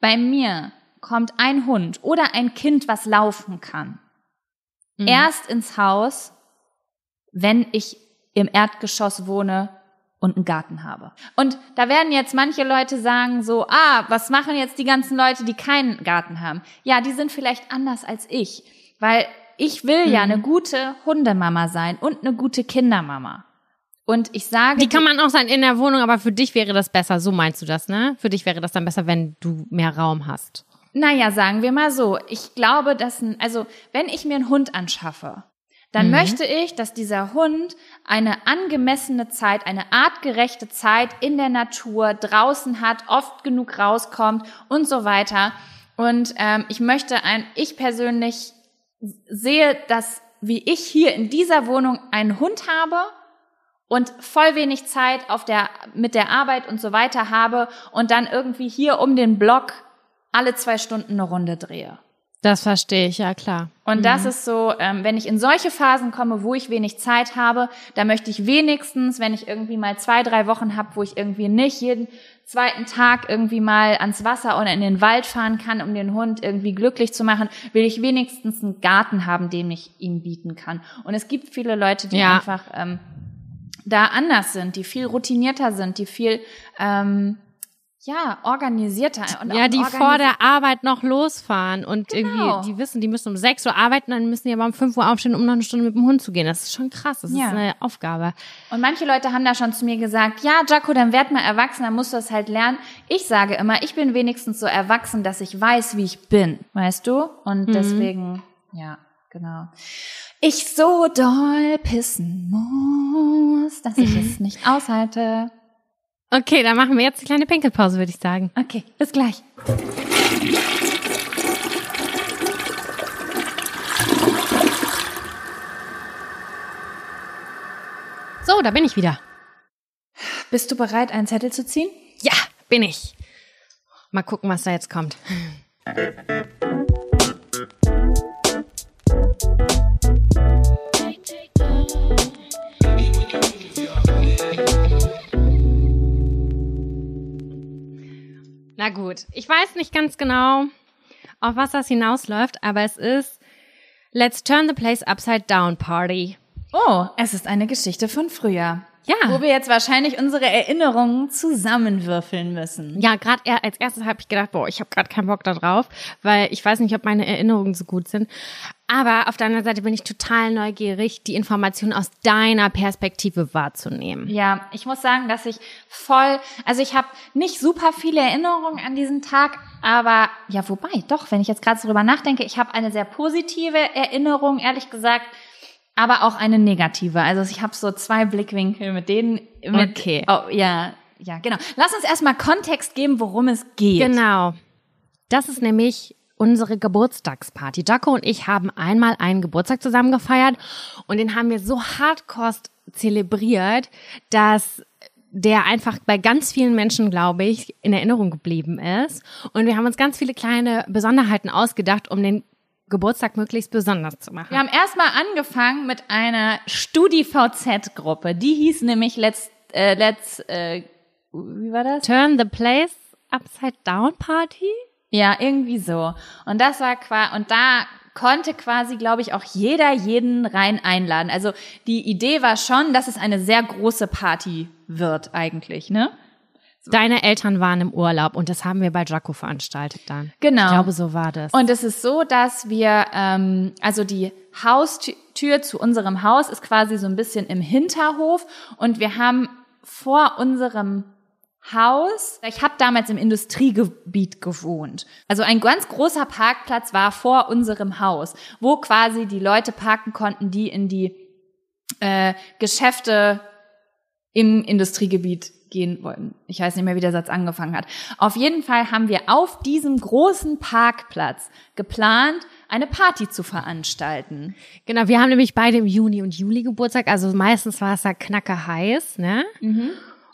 Bei mir kommt ein Hund oder ein Kind, was laufen kann, mhm. erst ins Haus, wenn ich im Erdgeschoss wohne und einen Garten habe. Und da werden jetzt manche Leute sagen so, ah, was machen jetzt die ganzen Leute, die keinen Garten haben? Ja, die sind vielleicht anders als ich, weil ich will mhm. ja eine gute Hundemama sein und eine gute Kindermama. Und ich sage. Die kann man auch sein in der Wohnung, aber für dich wäre das besser. So meinst du das, ne? Für dich wäre das dann besser, wenn du mehr Raum hast. Naja, sagen wir mal so. Ich glaube, dass, ein, also, wenn ich mir einen Hund anschaffe, dann mhm. möchte ich, dass dieser Hund eine angemessene Zeit, eine artgerechte Zeit in der Natur draußen hat, oft genug rauskommt und so weiter. Und ähm, ich möchte ein, ich persönlich sehe, dass wie ich hier in dieser Wohnung einen Hund habe und voll wenig Zeit auf der, mit der Arbeit und so weiter habe und dann irgendwie hier um den Block alle zwei Stunden eine Runde drehe. Das verstehe ich, ja klar. Und mhm. das ist so, ähm, wenn ich in solche Phasen komme, wo ich wenig Zeit habe, da möchte ich wenigstens, wenn ich irgendwie mal zwei, drei Wochen habe, wo ich irgendwie nicht jeden zweiten Tag irgendwie mal ans Wasser oder in den Wald fahren kann, um den Hund irgendwie glücklich zu machen, will ich wenigstens einen Garten haben, den ich ihm bieten kann. Und es gibt viele Leute, die ja. einfach ähm, da anders sind, die viel routinierter sind, die viel ähm, ja, organisierter und ja, die vor der Arbeit noch losfahren und Genau. irgendwie, die wissen, die müssen um 6 Uhr arbeiten, dann müssen die aber um 5 Uhr aufstehen, um noch eine Stunde mit dem Hund zu gehen. Das ist schon krass. Das Ja. ist eine Aufgabe. Und manche Leute haben da schon zu mir gesagt, ja, Jaco, dann werd mal erwachsen, dann musst du das halt lernen. Ich sage immer, ich bin wenigstens so erwachsen, dass ich weiß, wie ich bin, weißt du? Und deswegen, ja, genau. Ich so doll pissen muss, dass ich es nicht aushalte. Okay, dann machen wir jetzt eine kleine Pinkelpause, würde ich sagen. Okay, bis gleich. So, da bin ich wieder. Bist du bereit, einen Zettel zu ziehen? Ja, bin ich. Mal gucken, was da jetzt kommt. Gut, ich weiß nicht ganz genau, auf was das hinausläuft, aber es ist Let's Turn the Place Upside Down Party. Oh, es ist eine Geschichte von früher. Ja. Wo wir jetzt wahrscheinlich unsere Erinnerungen zusammenwürfeln müssen. Ja, gerade als erstes habe ich gedacht, boah, ich habe gerade keinen Bock da drauf, weil ich weiß nicht, ob meine Erinnerungen so gut sind. Aber auf der anderen Seite bin ich total neugierig, die Informationen aus deiner Perspektive wahrzunehmen. Ja, ich muss sagen, dass ich voll, also ich habe nicht super viele Erinnerungen an diesen Tag, aber ja, wobei, doch, wenn ich jetzt gerade so drüber nachdenke, ich habe eine sehr positive Erinnerung, ehrlich gesagt, aber auch eine negative. Also ich habe so zwei Blickwinkel mit denen. Mit, Okay. Oh, ja, ja, genau. Lass uns erstmal Kontext geben, worum es geht. Genau. Das ist nämlich unsere Geburtstagsparty. Jaco und ich haben einmal einen Geburtstag zusammen gefeiert und den haben wir so hardcore zelebriert, dass der einfach bei ganz vielen Menschen, glaube ich, in Erinnerung geblieben ist. Und wir haben uns ganz viele kleine Besonderheiten ausgedacht, um den Geburtstag möglichst besonders zu machen. Wir haben erstmal angefangen mit einer StudiVZ-Gruppe. Die hieß nämlich Let's, äh, Let's, äh, wie war das? Turn the Place Upside Down Party? Ja, irgendwie so. Und das war quasi, und da konnte quasi, glaube ich, auch jeder jeden rein einladen. Also die Idee war schon, dass es eine sehr große Party wird eigentlich, ne? Deine Eltern waren im Urlaub und das haben wir bei Jaco veranstaltet dann. Genau. Ich glaube, so war das. Und es ist so, dass wir, ähm, also die Haustür zu unserem Haus ist quasi so ein bisschen im Hinterhof und wir haben vor unserem Haus, ich habe damals im Industriegebiet gewohnt. Also ein ganz großer Parkplatz war vor unserem Haus, wo quasi die Leute parken konnten, die in die äh, Geschäfte im Industriegebiet gehen wollten. Ich weiß nicht mehr, wie der Satz angefangen hat. Auf jeden Fall haben wir auf diesem großen Parkplatz geplant, eine Party zu veranstalten. Genau, wir haben nämlich beide im Juni und Juli Geburtstag, also meistens war es da knacke heiß, ne?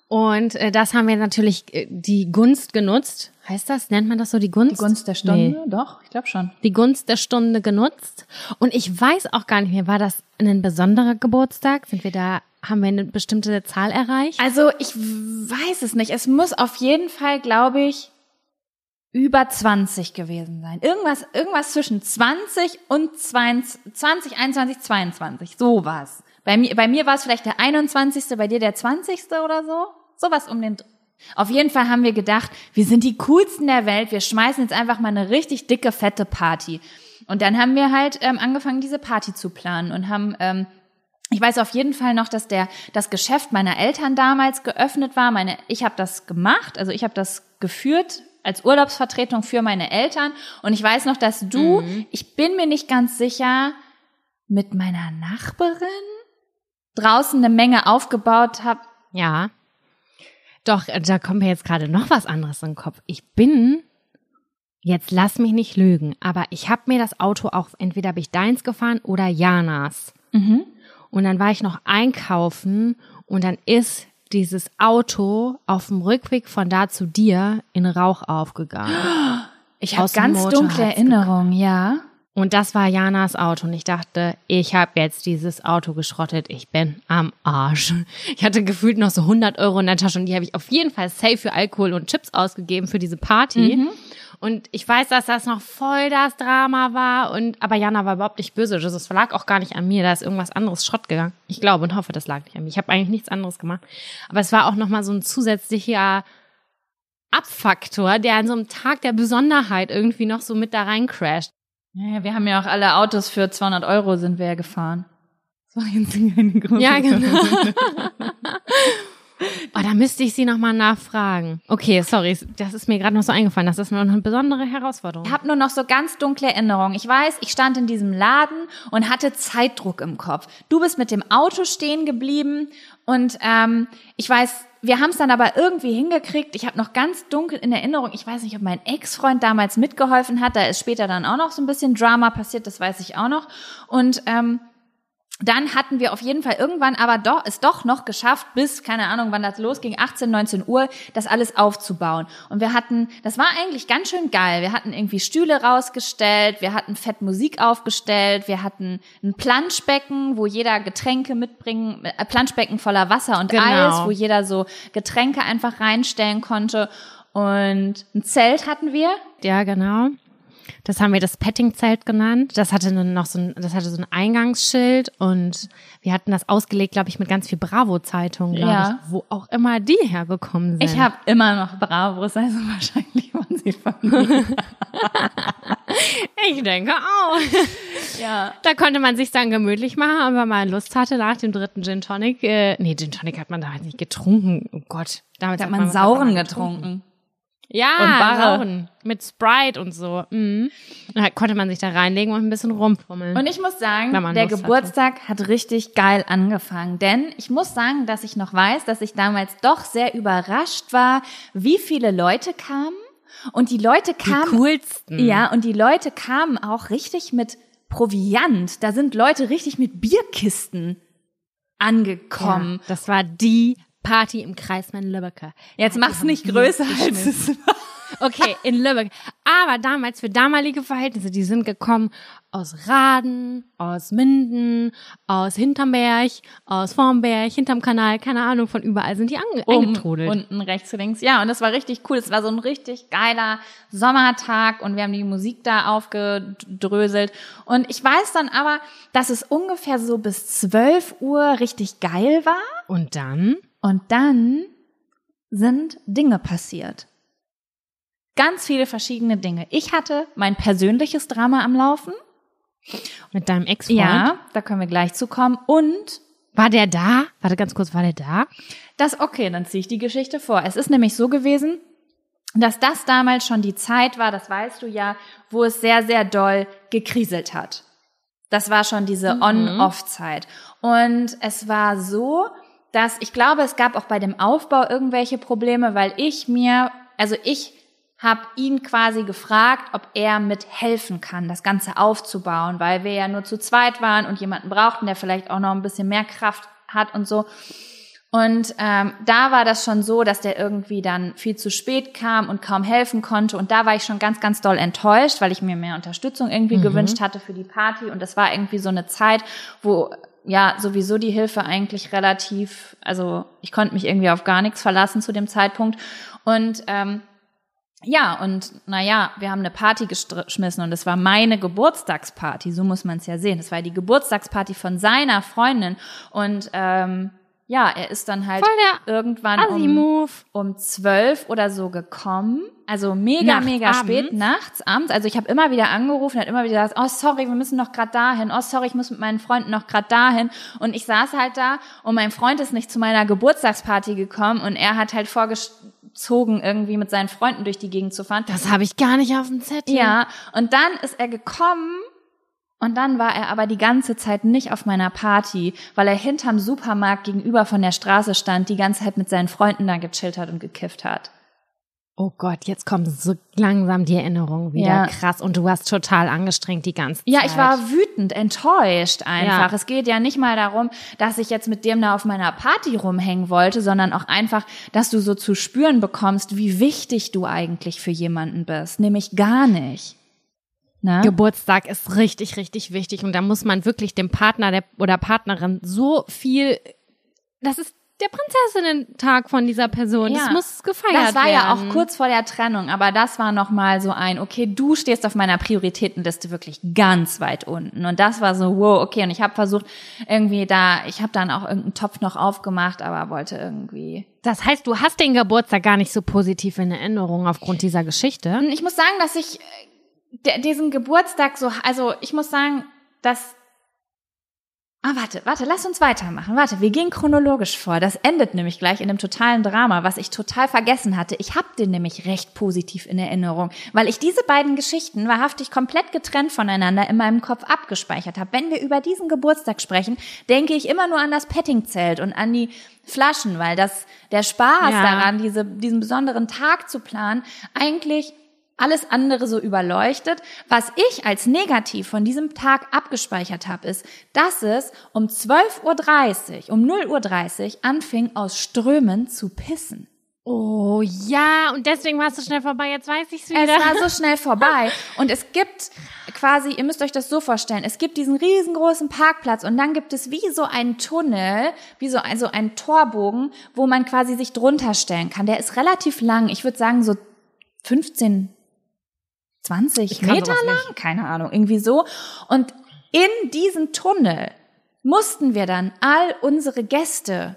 Und äh, das haben wir natürlich äh, die Gunst genutzt. Heißt das? Nennt man das so die Gunst? Die Gunst der Stunde? Doch, ich glaube schon. Die Gunst der Stunde genutzt. Und ich weiß auch gar nicht mehr, war das ein besonderer Geburtstag? Sind wir da, haben wir eine bestimmte Zahl erreicht? Also ich weiß es nicht. Es muss auf jeden Fall, glaube ich, über 20 gewesen sein. Irgendwas, irgendwas zwischen 20 und 20, 20 21, 22. Sowas. Bei mir, bei mir war es vielleicht der 21., bei dir der 20. oder so. Sowas um den. Auf jeden Fall haben wir gedacht, wir sind die coolsten der Welt. Wir schmeißen jetzt einfach mal eine richtig dicke, fette Party. Und dann haben wir halt ähm, angefangen, diese Party zu planen und haben ähm, ich weiß auf jeden Fall noch, dass der das Geschäft meiner Eltern damals geöffnet war. Meine, ich habe das gemacht, also ich habe das geführt als Urlaubsvertretung für meine Eltern. Und ich weiß noch, dass du, ich bin mir nicht ganz sicher, mit meiner Nachbarin draußen eine Menge aufgebaut habt. Ja. Doch, äh, da kommt mir jetzt gerade noch was anderes in den Kopf. Ich bin, jetzt lass mich nicht lügen, aber ich habe mir das Auto auch, entweder habe ich deins gefahren oder Janas. Und dann war ich noch einkaufen und dann ist dieses Auto auf dem Rückweg von da zu dir in Rauch aufgegangen. Ich habe ganz dunkle Erinnerungen, ja. Und das war Janas Auto. Und ich dachte, ich habe jetzt dieses Auto geschrottet. Ich bin am Arsch. Ich hatte gefühlt noch so 100 Euro in der Tasche und die habe ich auf jeden Fall safe für Alkohol und Chips ausgegeben für diese Party. Und ich weiß, dass das noch voll das Drama war. Und aber Jana war überhaupt nicht böse. Das lag auch gar nicht an mir. Da ist irgendwas anderes Schrott gegangen. Ich glaube und hoffe, das lag nicht an mir. Ich habe eigentlich nichts anderes gemacht. Aber es war auch noch mal so ein zusätzlicher Abfaktor, der an so einem Tag der Besonderheit irgendwie noch so mit da rein crasht. Ja, wir haben ja auch alle Autos für 200 Euro sind wir ja gefahren. Das war jetzt eine große Ja, genau. Oh, da müsste ich sie nochmal nachfragen. Okay, sorry, das ist mir gerade noch so eingefallen. Das ist noch eine besondere Herausforderung. Ich habe nur noch so ganz dunkle Erinnerungen. Ich weiß, ich stand in diesem Laden und hatte Zeitdruck im Kopf. Du bist mit dem Auto stehen geblieben und ähm, ich weiß, wir haben es dann aber irgendwie hingekriegt. Ich habe noch ganz dunkel in Erinnerung, ich weiß nicht, ob mein Ex-Freund damals mitgeholfen hat. Da ist später dann auch noch so ein bisschen Drama passiert, das weiß ich auch noch. Und ähm, dann hatten wir auf jeden Fall irgendwann aber doch, es doch noch geschafft, bis, keine Ahnung, wann das losging, 18, 19 Uhr, das alles aufzubauen. Und wir hatten, das war eigentlich ganz schön geil. Wir hatten irgendwie Stühle rausgestellt, wir hatten fett Musik aufgestellt, wir hatten ein Planschbecken, wo jeder Getränke mitbringen, äh, Planschbecken voller Wasser und Genau. Eis, wo jeder so Getränke einfach reinstellen konnte. Und ein Zelt hatten wir. Ja, genau. Das haben wir das Petting-Zelt genannt. Das hatte dann noch so ein, das hatte so ein Eingangsschild und wir hatten das ausgelegt, glaube ich, mit ganz viel Bravo-Zeitungen, glaube Ja. ich, wo auch immer die hergekommen sind. Ich habe immer noch Bravos, also wahrscheinlich waren sie von mir. ich denke auch. Ja. Da konnte man sich dann gemütlich machen, wenn man Lust hatte nach dem dritten Gin Tonic. Äh, nee, Gin Tonic hat man da nicht getrunken. Oh Gott. Damals Da hat man was sauren man getrunken. Ja, Und Barre. sauren. Mit Sprite und so. Mhm. Da konnte man sich da reinlegen und ein bisschen rumfummeln. Und ich muss sagen, der Lust Geburtstag hat richtig geil angefangen. Denn ich muss sagen, dass ich noch weiß, dass ich damals doch sehr überrascht war, wie viele Leute kamen. Und die Leute die kamen. coolsten. Ja, und die Leute kamen auch richtig mit Proviant. Da sind Leute richtig mit Bierkisten angekommen. Ja, das war die Party im Kreismann Lübbecke. Jetzt mach's nicht größer als es war. Okay, in Lübeck. Aber damals, für damalige Verhältnisse, die sind gekommen aus Raden, aus Minden, aus Hinterberg, aus Vormberg, hinterm Kanal, keine Ahnung, von überall sind die ange um, eingetrudelt. unten rechts, links. Ja, und das war richtig cool. Es war so ein richtig geiler Sommertag und wir haben die Musik da aufgedröselt. Und ich weiß dann aber, dass es ungefähr so bis 12 Uhr richtig geil war. Und dann? Und dann sind Dinge passiert. Ganz viele verschiedene Dinge. Ich hatte mein persönliches Drama am Laufen. Mit deinem Ex-Freund? Ja, da können wir gleich zu kommen. Und War der da? Warte ganz kurz, war der da? Das, okay, dann ziehe ich die Geschichte vor. Es ist nämlich so gewesen, dass das damals schon die Zeit war, das weißt du ja, wo es sehr, sehr doll gekriselt hat. Das war schon diese On-Off-Zeit. Und es war so, dass ich glaube, es gab auch bei dem Aufbau irgendwelche Probleme, weil ich mir, also ich habe ihn quasi gefragt, ob er mithelfen kann, das Ganze aufzubauen, weil wir ja nur zu zweit waren und jemanden brauchten, der vielleicht auch noch ein bisschen mehr Kraft hat und so. Und ähm, da war das schon so, dass der irgendwie dann viel zu spät kam und kaum helfen konnte. Und da war ich schon ganz, ganz doll enttäuscht, weil ich mir mehr Unterstützung irgendwie gewünscht hatte für die Party. Und das war irgendwie so eine Zeit, wo ja sowieso die Hilfe eigentlich relativ, also ich konnte mich irgendwie auf gar nichts verlassen zu dem Zeitpunkt. Und ähm, ja, und naja, wir haben eine Party geschmissen und es war meine Geburtstagsparty, so muss man es ja sehen. Es war die Geburtstagsparty von seiner Freundin und ähm, ja, er ist dann halt irgendwann um, um zwölf oder so gekommen. Also mega, Nachts, mega spät, abends? nachts, abends. Also ich habe immer wieder angerufen, hat immer wieder gesagt, oh sorry, wir müssen noch grad dahin. Oh sorry, ich muss mit meinen Freunden noch grad dahin. Und ich saß halt da und mein Freund ist nicht zu meiner Geburtstagsparty gekommen und er hat halt vorgezogen, irgendwie mit seinen Freunden durch die Gegend zu fahren. Das habe ich gar nicht auf dem Zettel. Ja, und dann ist er gekommen und dann war er aber die ganze Zeit nicht auf meiner Party, weil er hinterm Supermarkt gegenüber von der Straße stand, die ganze Zeit mit seinen Freunden da gechillt hat und gekifft hat. Oh Gott, jetzt kommt so langsam die Erinnerung wieder. Ja. Krass. Und du warst total angestrengt die ganze Zeit. Ja, ich war wütend, enttäuscht einfach. Ja. Es geht ja nicht mal darum, dass ich jetzt mit dem da auf meiner Party rumhängen wollte, sondern auch einfach, dass du so zu spüren bekommst, wie wichtig du eigentlich für jemanden bist. Nämlich gar nicht. Ne? Geburtstag ist richtig, richtig wichtig und da muss man wirklich dem Partner der, oder Partnerin so viel, das ist der Prinzessinnen-Tag von dieser Person. Ja. Das muss gefeiert werden. Das war ja auch kurz vor der Trennung, aber das war noch mal so ein, okay, du stehst auf meiner Prioritätenliste wirklich ganz weit unten und das war so, wow, okay, und ich habe versucht irgendwie da, ich habe dann auch irgendeinen Topf noch aufgemacht, aber wollte irgendwie. Das heißt, du hast den Geburtstag gar nicht so positiv in Erinnerung aufgrund dieser Geschichte. Ich muss sagen, dass ich äh, diesen Geburtstag so, also ich muss sagen, dass Ah, warte, warte, lass uns weitermachen. Warte, wir gehen chronologisch vor. Das endet nämlich gleich in einem totalen Drama, was ich total vergessen hatte. Ich hab den nämlich recht positiv in Erinnerung, weil ich diese beiden Geschichten wahrhaftig komplett getrennt voneinander in meinem Kopf abgespeichert habe. Wenn wir über diesen Geburtstag sprechen, denke ich immer nur an das Pettingzelt und an die Flaschen, weil das der Spaß Ja. daran, diese, diesen besonderen Tag zu planen, eigentlich alles andere so überleuchtet. Was ich als negativ von diesem Tag abgespeichert habe, ist, dass es um 12.30 Uhr, um 0.30 Uhr anfing, aus Strömen zu pissen. Oh ja, und deswegen warst du schnell vorbei. Jetzt weiß ich's wieder. Es war so schnell vorbei. Und es gibt quasi, ihr müsst euch das so vorstellen, es gibt diesen riesengroßen Parkplatz und dann gibt es wie so einen Tunnel, wie so ein, so einen Torbogen, wo man quasi sich drunter stellen kann. Der ist relativ lang. Ich würde sagen so 15, 20 kann Meter lang, keine Ahnung, irgendwie so. Und in diesen Tunnel mussten wir dann all unsere Gäste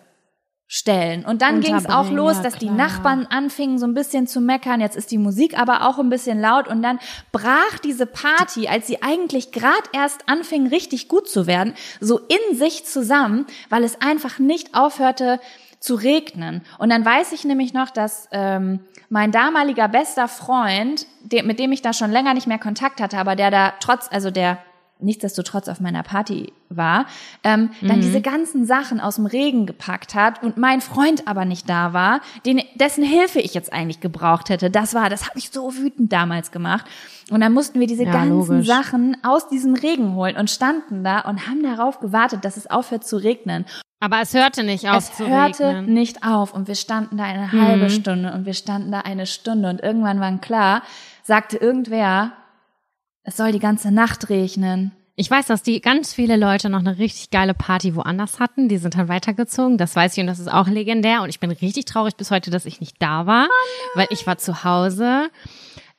stellen. Und dann ging es auch los, ja, dass die. Nachbarn anfingen so ein bisschen zu meckern. Jetzt ist die Musik aber auch ein bisschen laut und dann brach diese Party, als sie eigentlich gerade erst anfing, richtig gut zu werden, so in sich zusammen, weil es einfach nicht aufhörte zu regnen. Und dann weiß ich nämlich noch, dass ähm, mein damaliger bester Freund, der, mit dem ich da schon länger nicht mehr Kontakt hatte, aber der da trotz, also der nichtsdestotrotz auf meiner Party war, ähm, dann diese ganzen Sachen aus dem Regen gepackt hat und mein Freund aber nicht da war, den, dessen Hilfe ich jetzt eigentlich gebraucht hätte. Das war, das hat mich so wütend damals gemacht. Und dann mussten wir diese Ja, ganzen logisch. Sachen aus diesem Regen holen und standen da und haben darauf gewartet, dass es aufhört zu regnen. Aber es hörte nicht auf Es zu hörte regnen. nicht auf und wir standen da eine halbe Mhm. Stunde und wir standen da eine Stunde und irgendwann war klar, sagte irgendwer, es soll die ganze Nacht regnen. Ich weiß, dass die ganz viele Leute noch eine richtig geile Party woanders hatten. Die sind dann weitergezogen. Das weiß ich und das ist auch legendär. Und ich bin richtig traurig bis heute, dass ich nicht da war, weil ich war zu Hause.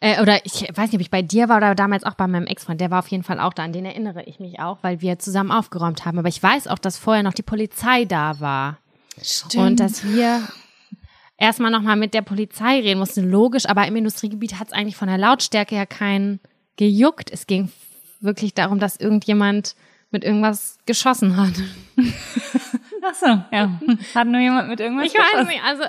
Äh, oder ich weiß nicht, ob ich bei dir war oder damals auch bei meinem Ex-Freund. Der war auf jeden Fall auch da. An den erinnere ich mich auch, weil wir zusammen aufgeräumt haben. Aber ich weiß auch, dass vorher noch die Polizei da war. Stimmt. Und dass wir erstmal nochmal mit der Polizei reden mussten. Logisch, aber im Industriegebiet hat es eigentlich von der Lautstärke her keinen gejuckt. Es ging wirklich darum, dass irgendjemand mit irgendwas geschossen hat. Ach so, ja. Hat nur jemand mit irgendwas Ich weiß nicht, also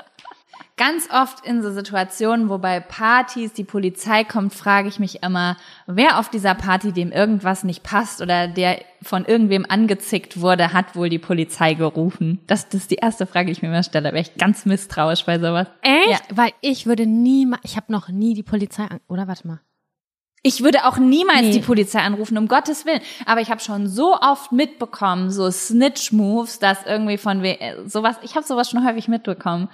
Ganz oft in so Situationen, wo bei Partys die Polizei kommt, frage ich mich immer, wer auf dieser Party, dem irgendwas nicht passt oder der von irgendwem angezickt wurde, hat wohl die Polizei gerufen? Das, das ist die erste Frage, die ich mir immer stelle. Da wäre ich ganz misstrauisch bei sowas. echt? Ja. Weil ich würde nie, ich habe noch nie die Polizei an, oder warte mal. Ich würde auch niemals Nee. die Polizei anrufen, um Gottes Willen. Aber ich habe schon so oft mitbekommen, so Snitch-Moves, dass irgendwie von we sowas, ich habe sowas schon häufig mitbekommen.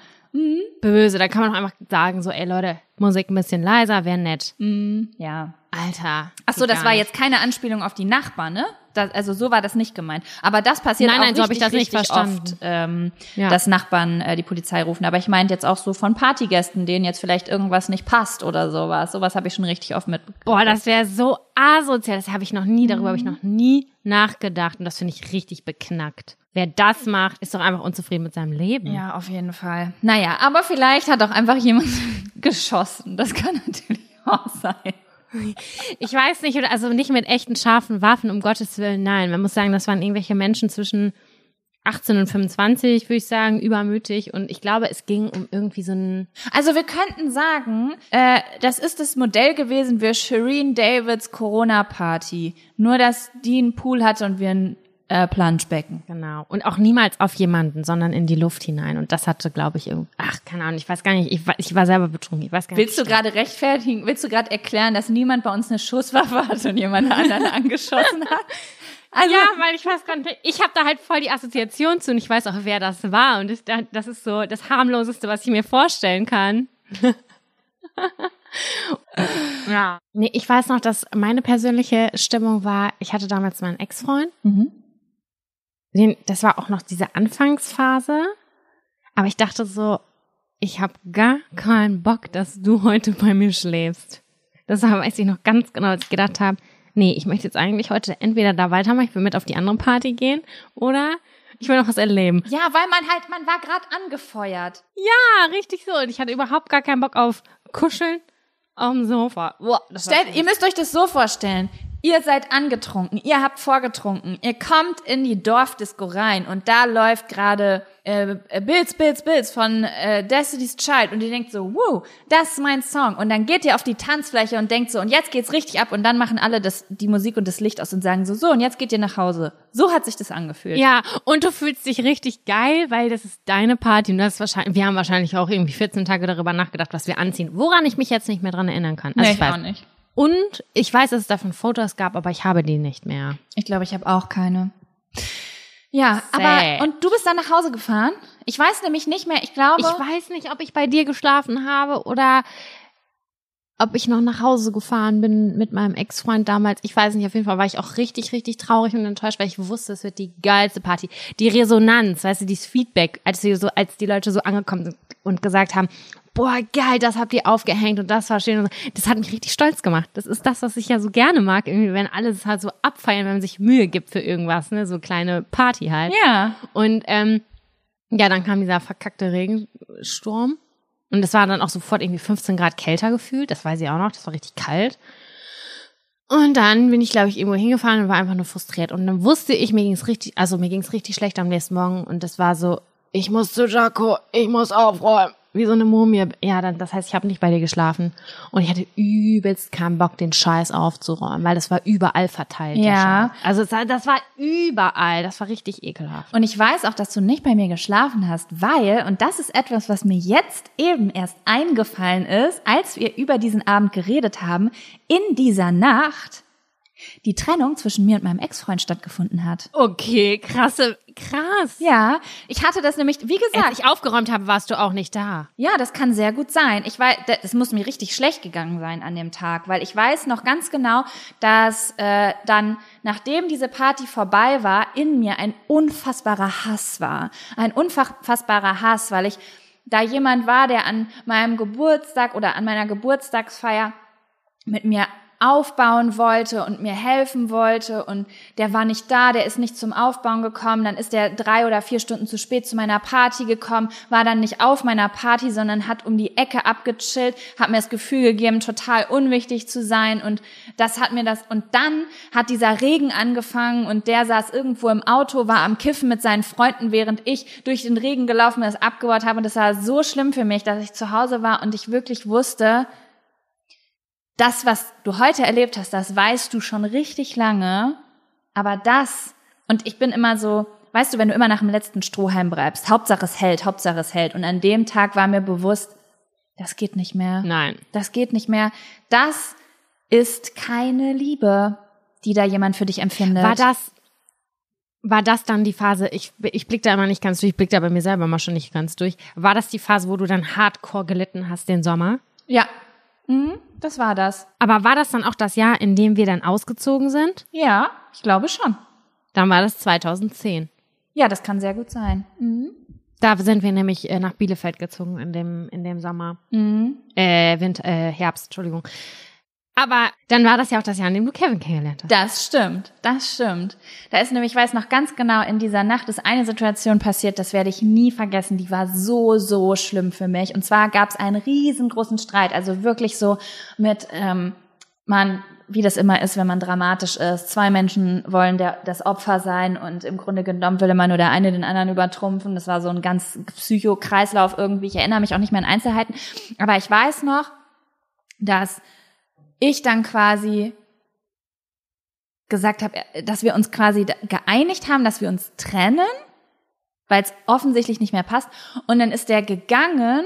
Böse, da kann man auch einfach sagen, so, ey Leute, Musik ein bisschen leiser, wäre nett. Ja. Alter. Ach so, das war nicht. jetzt keine Anspielung auf die Nachbarn, ne? Das, also so war das nicht gemeint. Aber das passiert Nein, auch nein, so richtig, ich das nicht verstanden. oft, ähm, Ja. dass Nachbarn äh, die Polizei rufen. Aber ich meinte jetzt auch so von Partygästen, denen jetzt vielleicht irgendwas nicht passt oder sowas. Sowas habe ich schon richtig oft mitbekommen. Boah, das wäre so asozial. Das habe ich noch nie, darüber habe ich noch nie nachgedacht. Und das finde ich richtig beknackt. Wer das macht, ist doch einfach unzufrieden mit seinem Leben. Ja, auf jeden Fall. Naja, aber vielleicht hat auch einfach jemand geschossen. Das kann natürlich auch sein. Ich weiß nicht, also nicht mit echten scharfen Waffen, um Gottes Willen, nein. Man muss sagen, das waren irgendwelche Menschen zwischen 18 und 25, würde ich sagen, übermütig. Und ich glaube, es ging um irgendwie so ein. Also wir könnten sagen, äh, das ist das Modell gewesen für Shireen Davids Corona-Party. Nur, dass die einen Pool hatte und wir ein äh, Planschbecken. Genau. Und auch niemals auf jemanden, sondern in die Luft hinein. Und das hatte, glaube ich, irgendwie. Ach, keine Ahnung, ich weiß gar nicht. Ich war, ich war selber betrunken. Ich weiß gar Willst du nicht. gerade rechtfertigen, willst du gerade erklären, dass niemand bei uns eine Schusswaffe hat und jemand anderen angeschossen hat? Also, Ja, weil ich weiß gar nicht, ich habe da halt voll die Assoziation zu und ich weiß auch, wer das war. Und das, das ist so das harmloseste, was ich mir vorstellen kann. ja. Nee, ich weiß noch, dass meine persönliche Stimmung war, ich hatte damals meinen Ex-Freund. Mhm. Den, das war auch noch diese Anfangsphase. Aber ich dachte so, ich habe gar keinen Bock, dass du heute bei mir schläfst. Das weiß ich noch ganz genau, als ich gedacht habe, nee, ich möchte jetzt eigentlich heute entweder da weitermachen, ich will mit auf die andere Party gehen oder ich will noch was erleben. Ja, weil man halt, man war gerade angefeuert. Ja, richtig so. Und ich hatte überhaupt gar keinen Bock auf Kuscheln auf dem Sofa. Boah, Stellt, ihr müsst euch das so vorstellen. Ihr seid angetrunken, ihr habt vorgetrunken, ihr kommt in die Dorfdisco rein und da läuft gerade äh, Bills, Bills, Bills von äh, Destiny's Child und ihr denkt so, wow, das ist mein Song. Und dann geht ihr auf die Tanzfläche und denkt so, und jetzt geht's richtig ab und dann machen alle das, die Musik und das Licht aus und sagen so, so, und jetzt geht ihr nach Hause. So hat sich das angefühlt. Ja, und du fühlst dich richtig geil, weil das ist deine Party und das ist wahrscheinlich, wir haben wahrscheinlich auch irgendwie 14 Tage darüber nachgedacht, was wir anziehen, woran ich mich jetzt nicht mehr dran erinnern kann. Also nee, ich weiß. auch nicht. Und ich weiß, dass es davon Fotos gab, aber ich habe die nicht mehr. Ich glaube, ich habe auch keine. Ja, Sad. aber und du bist dann nach Hause gefahren? Ich weiß nämlich nicht mehr. Ich glaube, Ich weiß nicht, ob ich bei dir geschlafen habe oder ob ich noch nach Hause gefahren bin mit meinem Ex-Freund damals. Ich weiß nicht, auf jeden Fall war ich auch richtig, richtig traurig und enttäuscht, weil ich wusste, es wird die geilste Party. Die Resonanz, weißt du, dieses Feedback, als die, so, als die Leute so angekommen sind und gesagt haben, boah, geil, das habt ihr aufgehängt und das war schön. Und so. Das hat mich richtig stolz gemacht. Das ist das, was ich ja so gerne mag, irgendwie, wenn alles halt so abfeiern, wenn man sich Mühe gibt für irgendwas, ne, so kleine Party halt. ja. Und ähm, ja, dann kam dieser verkackte Regensturm. Und es war dann auch sofort irgendwie 15 Grad kälter gefühlt. Das weiß ich auch noch. Das war richtig kalt. Und dann bin ich, glaube ich, irgendwo hingefahren und war einfach nur frustriert. Und dann wusste ich, mir ging's richtig, also mir ging's richtig schlecht am nächsten Morgen. Und das war so, ich muss zu Jaco, ich muss aufräumen. Wie so eine Mumie. Ja, dann, das heißt, ich habe nicht bei dir geschlafen. Und ich hatte übelst keinen Bock, den Scheiß aufzuräumen, weil das war überall verteilt. Ja. Also das war überall. Das war richtig ekelhaft. Und ich weiß auch, dass du nicht bei mir geschlafen hast, weil, und das ist etwas, was mir jetzt eben erst eingefallen ist, als wir über diesen Abend geredet haben, in dieser Nacht die Trennung zwischen mir und meinem Ex-Freund stattgefunden hat. Okay, krasse, krass. Ja, ich hatte das nämlich, wie Als gesagt, ich aufgeräumt habe, warst du auch nicht da. Ja, das kann sehr gut sein. Ich weiß, es muss mir richtig schlecht gegangen sein an dem Tag, weil ich weiß noch ganz genau, dass äh, dann, nachdem diese Party vorbei war, in mir ein unfassbarer Hass war. Ein unfassbarer Hass, weil ich da jemand war, der an meinem Geburtstag oder an meiner Geburtstagsfeier mit mir aufbauen wollte und mir helfen wollte und der war nicht da, der ist nicht zum Aufbauen gekommen, dann ist der drei oder vier Stunden zu spät zu meiner Party gekommen, war dann nicht auf meiner Party, sondern hat um die Ecke abgechillt, hat mir das Gefühl gegeben, total unwichtig zu sein und das hat mir das und dann hat dieser Regen angefangen und der saß irgendwo im Auto, war am Kiffen mit seinen Freunden, während ich durch den Regen gelaufen bin, das abgebaut habe und das war so schlimm für mich, dass ich zu Hause war und ich wirklich wusste, das, was du heute erlebt hast, das weißt du schon richtig lange, aber das, und ich bin immer so, weißt du, wenn du immer nach dem letzten Strohhalm bleibst, Hauptsache es hält, Hauptsache es hält. Und an dem Tag war mir bewusst, das geht nicht mehr. Nein. Das geht nicht mehr. Das ist keine Liebe, die da jemand für dich empfindet. War das, war das dann die Phase, ich, ich blick da immer nicht ganz durch, ich blick da bei mir selber mal schon nicht ganz durch. War das die Phase, wo du dann hardcore gelitten hast den Sommer? Ja. Mhm, das war das. Aber war das dann auch das Jahr, in dem wir dann ausgezogen sind? Ja, ich glaube schon. Dann war das 2010. Ja, das kann sehr gut sein. Mhm. Da sind wir nämlich äh, nach Bielefeld gezogen in dem, in dem Sommer. Mhm. Äh, Winter, äh, Herbst, Entschuldigung. Aber dann war das ja auch das Jahr, in dem du Kevin kennengelernt hast. Das stimmt, das stimmt. Da ist nämlich, ich weiß noch ganz genau, in dieser Nacht ist eine Situation passiert, das werde ich nie vergessen, die war so, so schlimm für mich. Und zwar gab es einen riesengroßen Streit, also wirklich so mit, ähm, man, wie das immer ist, wenn man dramatisch ist, zwei Menschen wollen der, das Opfer sein und im Grunde genommen will immer nur der eine den anderen übertrumpfen. Das war so ein ganz Psycho-Kreislauf irgendwie. Ich erinnere mich auch nicht mehr an Einzelheiten. Aber ich weiß noch, dass ich dann quasi gesagt habe, dass wir uns quasi geeinigt haben, dass wir uns trennen, weil es offensichtlich nicht mehr passt. Und dann ist der gegangen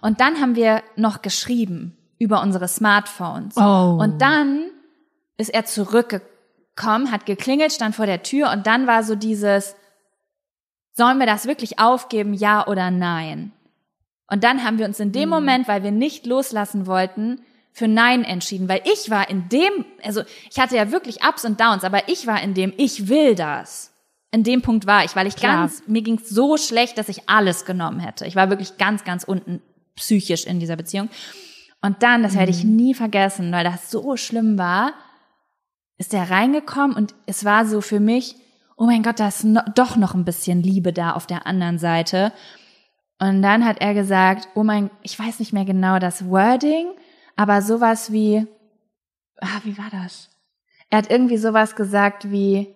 und dann haben wir noch geschrieben über unsere Smartphones. Oh. Und dann ist er zurückgekommen, hat geklingelt, stand vor der Tür und dann war so dieses, sollen wir das wirklich aufgeben, ja oder nein? Und dann haben wir uns in dem Moment, weil wir nicht loslassen wollten, für Nein entschieden, weil ich war in dem, also ich hatte ja wirklich Ups und Downs, aber ich war in dem, ich will das. in dem Punkt war ich, weil ich Klar. ganz, mir ging's so schlecht, dass ich alles genommen hätte. Ich war wirklich ganz, ganz unten psychisch in dieser Beziehung. Und dann, das werde ich nie vergessen, weil das so schlimm war, ist er reingekommen und es war so für mich, oh mein Gott, da ist no, doch noch ein bisschen Liebe da auf der anderen Seite. Und dann hat er gesagt, oh mein, ich weiß nicht mehr genau das Wording, aber sowas wie, ah, wie war das? Er hat irgendwie sowas gesagt wie,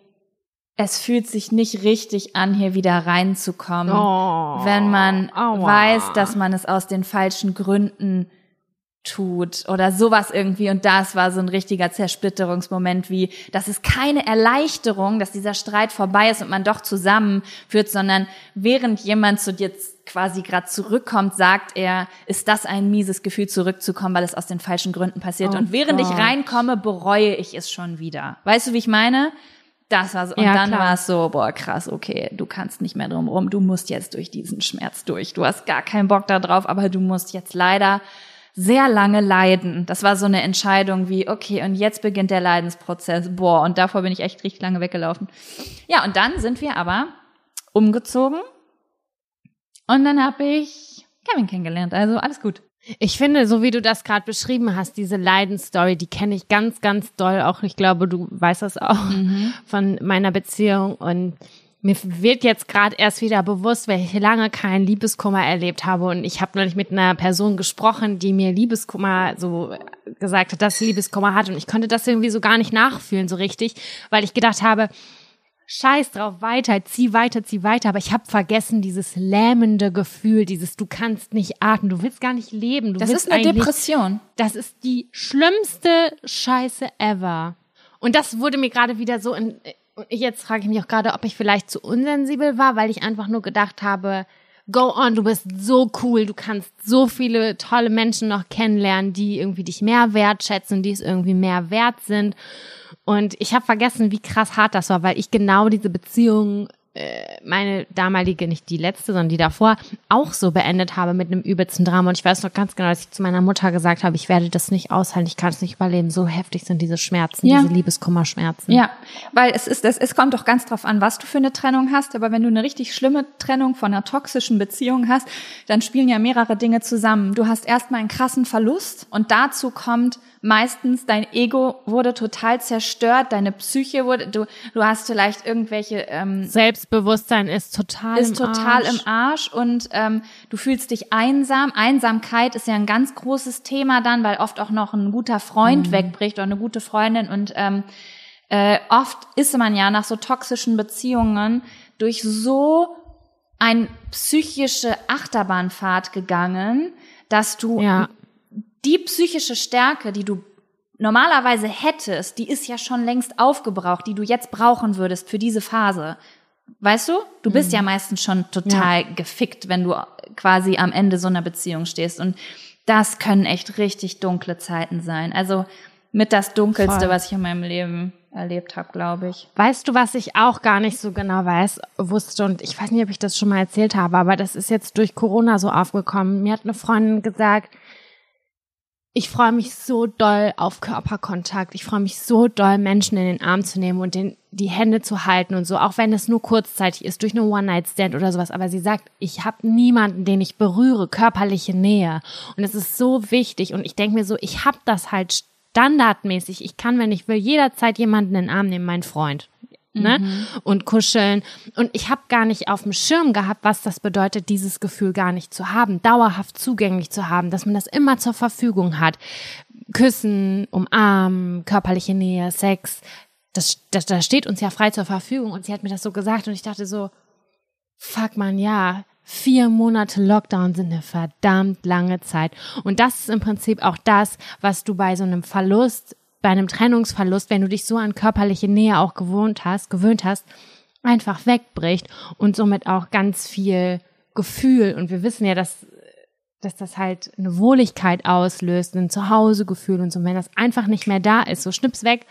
es fühlt sich nicht richtig an, hier wieder reinzukommen, Oh. wenn man Aua. weiß, dass man es aus den falschen Gründen tut oder sowas irgendwie. Und das war so ein richtiger Zersplitterungsmoment, wie das ist keine Erleichterung, dass dieser Streit vorbei ist und man doch zusammenführt, sondern während jemand zu dir quasi gerade zurückkommt, sagt er, ist das ein mieses Gefühl, zurückzukommen, weil es aus den falschen Gründen passiert. Oh und während ich Gott. reinkomme, bereue ich es schon wieder. Weißt du, wie ich meine? Das war so, und Ja, dann war es so, boah, krass, okay, du kannst nicht mehr drum rum, du musst jetzt durch diesen Schmerz durch. Du hast gar keinen Bock da drauf, aber du musst jetzt leider sehr lange leiden. Das war so eine Entscheidung wie, okay, und jetzt beginnt der Leidensprozess. Boah, und davor bin ich echt richtig lange weggelaufen. Ja, und dann sind wir aber umgezogen und dann habe ich Kevin kennengelernt. Also alles gut. Ich finde, so wie du das gerade beschrieben hast, diese Leidensstory, die kenne ich ganz, ganz doll. Auch ich glaube, du weißt das auch von meiner Beziehung. Und mir wird jetzt gerade erst wieder bewusst, weil ich lange keinen Liebeskummer erlebt habe. Und ich habe neulich mit einer Person gesprochen, die mir Liebeskummer so gesagt hat, dass sie Liebeskummer hat. Und ich konnte das irgendwie so gar nicht nachfühlen, so richtig, weil ich gedacht habe, Scheiß drauf, weiter, zieh weiter, zieh weiter. Aber ich habe vergessen, dieses lähmende Gefühl, dieses du kannst nicht atmen, du willst gar nicht leben. Du Das ist eine Depression. Das ist die schlimmste Scheiße ever. Und das wurde mir gerade wieder so in, und jetzt frage ich mich auch gerade, ob ich vielleicht zu unsensibel war, weil ich einfach nur gedacht habe, go on, du bist so cool, du kannst so viele tolle Menschen noch kennenlernen, die irgendwie dich mehr wertschätzen, die es irgendwie mehr wert sind. Und ich habe vergessen, wie krass hart das war, weil ich genau diese Beziehung, äh, meine damalige, nicht die letzte, sondern die davor, auch so beendet habe mit einem übelsten Drama. Und ich weiß noch ganz genau, dass ich zu meiner Mutter gesagt habe, ich werde das nicht aushalten, ich kann es nicht überleben. So heftig sind diese Schmerzen, Ja. diese Liebeskummerschmerzen. Ja, weil es ist, es, es kommt doch ganz drauf an, was du für eine Trennung hast. Aber wenn du eine richtig schlimme Trennung von einer toxischen Beziehung hast, dann spielen ja mehrere Dinge zusammen. Du hast erstmal einen krassen Verlust und dazu kommt meistens dein Ego wurde total zerstört, deine Psyche wurde, du, du hast vielleicht irgendwelche ähm, Selbstbewusstsein ist total ist im total Arsch. im Arsch und ähm, du fühlst dich einsam. Einsamkeit ist ja ein ganz großes Thema dann, weil oft auch noch ein guter Freund wegbricht oder eine gute Freundin und ähm, äh, oft ist man ja nach so toxischen Beziehungen durch so eine psychische Achterbahnfahrt gegangen, dass du Ja. Die psychische Stärke, die du normalerweise hättest, die ist ja schon längst aufgebraucht, die du jetzt brauchen würdest für diese Phase. Weißt du? Du bist ja meistens schon total gefickt, wenn du quasi am Ende so einer Beziehung stehst. Und das können echt richtig dunkle Zeiten sein. Also mit das Dunkelste, Voll. was ich in meinem Leben erlebt habe, glaube ich. Weißt du, was ich auch gar nicht so genau weiß, wusste und ich weiß nicht, ob ich das schon mal erzählt habe, aber das ist jetzt durch Corona so aufgekommen. Mir hat eine Freundin gesagt, ich freue mich so doll auf Körperkontakt. Ich freue mich so doll, Menschen in den Arm zu nehmen und den, die Hände zu halten und so, auch wenn es nur kurzzeitig ist, durch eine One-Night-Stand oder sowas. Aber sie sagt, ich habe niemanden, den ich berühre, körperliche Nähe. Und es ist so wichtig. Und ich denke mir so, ich habe das halt standardmäßig. Ich kann, wenn ich will, jederzeit jemanden in den Arm nehmen, mein Freund. Ne? Und kuscheln. Und ich habe gar nicht auf dem Schirm gehabt, was das bedeutet, dieses Gefühl gar nicht zu haben, dauerhaft zugänglich zu haben, dass man das immer zur Verfügung hat. Küssen, umarmen, körperliche Nähe, Sex, das, das, das steht uns ja frei zur Verfügung. Und sie hat mir das so gesagt und ich dachte so, fuck man, ja, vier Monate Lockdown sind eine verdammt lange Zeit. Und das ist im Prinzip auch das, was du bei so einem Verlust, bei einem Trennungsverlust, wenn du dich so an körperliche Nähe auch gewohnt hast, gewöhnt hast, einfach wegbricht und somit auch ganz viel Gefühl. Und wir wissen ja, dass dass das halt eine Wohligkeit auslöst, ein Zuhausegefühl und so. Und wenn das einfach nicht mehr da ist, so schnips weg,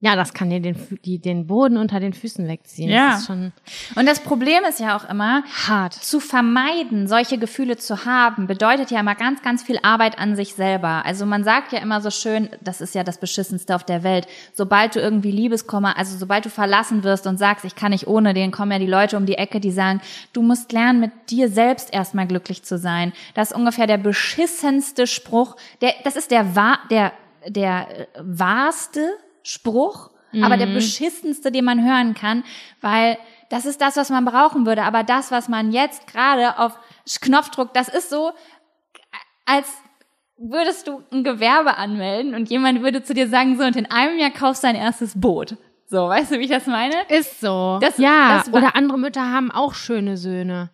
Ja, das kann dir den, die, den Boden unter den Füßen wegziehen. Ja. Das Und das Problem ist ja auch immer, hart. zu vermeiden, solche Gefühle zu haben, bedeutet ja immer ganz, ganz viel Arbeit an sich selber. Also man sagt ja immer so schön, das ist ja das Beschissenste auf der Welt. Sobald du irgendwie Liebeskummer, also sobald du verlassen wirst und sagst, ich kann nicht ohne den, kommen ja die Leute um die Ecke, die sagen, du musst lernen, mit dir selbst erstmal glücklich zu sein. Das ist ungefähr der beschissenste Spruch. Der, das ist der, wahr, der, der äh, wahrste Spruch, aber der beschissenste, den man hören kann, weil das ist das, was man brauchen würde. Aber das, was man jetzt gerade auf Knopfdruck, das ist so, als würdest du ein Gewerbe anmelden und jemand würde zu dir sagen, so, und in einem Jahr kaufst du dein erstes Boot. So, weißt du, wie ich das meine? Ist so. Das- ja, das oder andere Mütter haben auch schöne Söhne.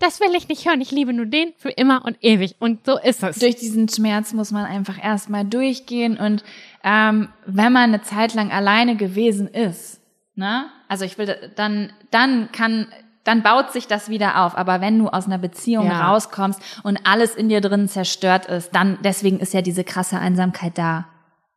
Das will ich nicht hören. Ich liebe nur den für immer und ewig. Und so ist es. Durch diesen Schmerz muss man einfach erstmal durchgehen und ähm, wenn man eine Zeit lang alleine gewesen ist, ne? Also ich will dann dann kann dann baut sich das wieder auf. Aber wenn du aus einer Beziehung Ja. rauskommst und alles in dir drin zerstört ist, dann deswegen ist ja diese krasse Einsamkeit da.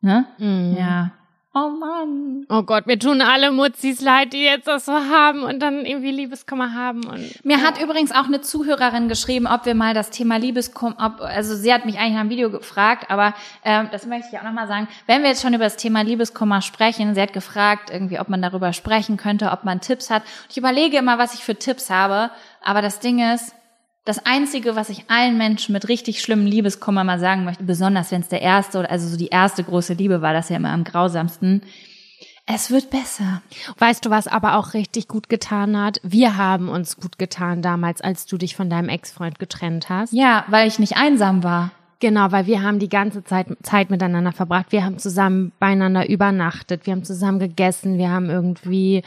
Ne? Mhm. Ja. Oh Mann. Oh Gott, mir tun alle Mutzis leid, die jetzt das so haben und dann irgendwie Liebeskummer haben und Mir hat übrigens auch eine Zuhörerin geschrieben, ob wir mal das Thema Liebeskummer, ob, also sie hat mich eigentlich nach dem Video gefragt, aber ähm, das möchte ich auch nochmal sagen. Wenn wir jetzt schon über das Thema Liebeskummer sprechen, sie hat gefragt, irgendwie, ob man darüber sprechen könnte, ob man Tipps hat. Und ich überlege immer, was ich für Tipps habe, aber das Ding ist, das Einzige, was ich allen Menschen mit richtig schlimmem Liebeskummer mal sagen möchte, besonders wenn es der erste oder also so die erste große Liebe war, das ja immer am grausamsten, es wird besser. Weißt du, was aber auch richtig gut getan hat? Wir haben uns gut getan damals, als du dich von deinem Ex-Freund getrennt hast. Ja, weil ich nicht einsam war. Genau, weil wir haben die ganze Zeit Zeit miteinander verbracht. Wir haben zusammen beieinander übernachtet. Wir haben zusammen gegessen. Wir haben irgendwie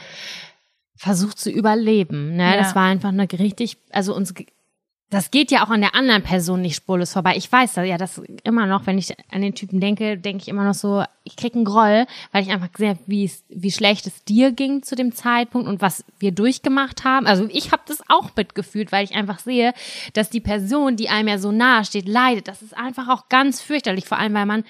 versucht zu überleben. Ne? Ja. Das war einfach eine richtig, also uns, das geht ja auch an der anderen Person nicht spurlos vorbei. Ich weiß das ja, das immer noch, wenn ich an den Typen denke, denke ich immer noch so, ich krieg einen Groll, weil ich einfach sehe, wie es, wie schlecht es dir ging zu dem Zeitpunkt und was wir durchgemacht haben. Also ich habe das auch mitgefühlt, weil ich einfach sehe, dass die Person, die einem ja so nahe steht, leidet. Das ist einfach auch ganz fürchterlich, vor allem weil man,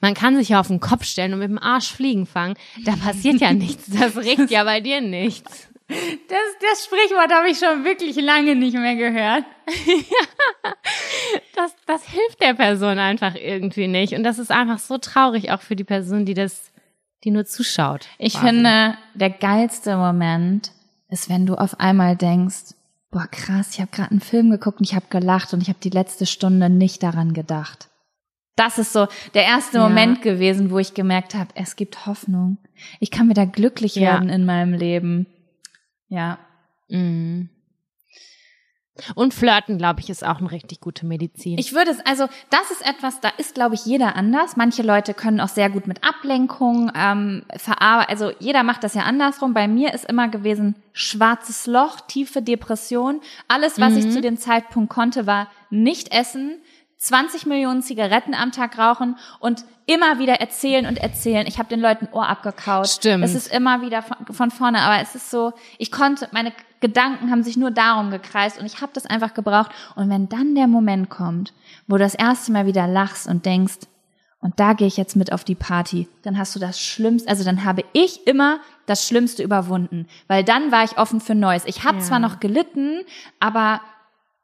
man kann sich ja auf den Kopf stellen und mit dem Arsch fliegen fangen. Da passiert ja nichts. Das regt ja bei dir nichts. Das, das Sprichwort habe ich schon wirklich lange nicht mehr gehört. das, das hilft der Person einfach irgendwie nicht. Und das ist einfach so traurig auch für die Person, die das, die nur zuschaut. Ich quasi. finde, der geilste Moment ist, wenn du auf einmal denkst, boah krass, ich habe gerade einen Film geguckt und ich habe gelacht und ich habe die letzte Stunde nicht daran gedacht. Das ist so der erste Ja. Moment gewesen, wo ich gemerkt habe, es gibt Hoffnung. Ich kann wieder glücklich Ja. werden in meinem Leben. Ja. Mhm. Und Flirten, glaube ich, ist auch eine richtig gute Medizin. Ich würde es, also das ist etwas, da ist, glaube ich, jeder anders. Manche Leute können auch sehr gut mit Ablenkung ähm, verarbeiten. Also jeder macht das ja andersrum. Bei mir ist immer gewesen schwarzes Loch, tiefe Depression. Alles, was ich zu dem Zeitpunkt konnte, war nicht essen, 20 Millionen Zigaretten am Tag rauchen und immer wieder erzählen und erzählen. Ich habe den Leuten Ohr abgekaut. Stimmt. Es ist immer wieder von, von vorne, aber es ist so, ich konnte, meine Gedanken haben sich nur darum gekreist und ich habe das einfach gebraucht. Und wenn dann der Moment kommt, wo du das erste Mal wieder lachst und denkst, und da gehe ich jetzt mit auf die Party, dann hast du das Schlimmste, also dann habe ich immer das Schlimmste überwunden, weil dann war ich offen für Neues. Ich habe Ja. zwar noch gelitten, aber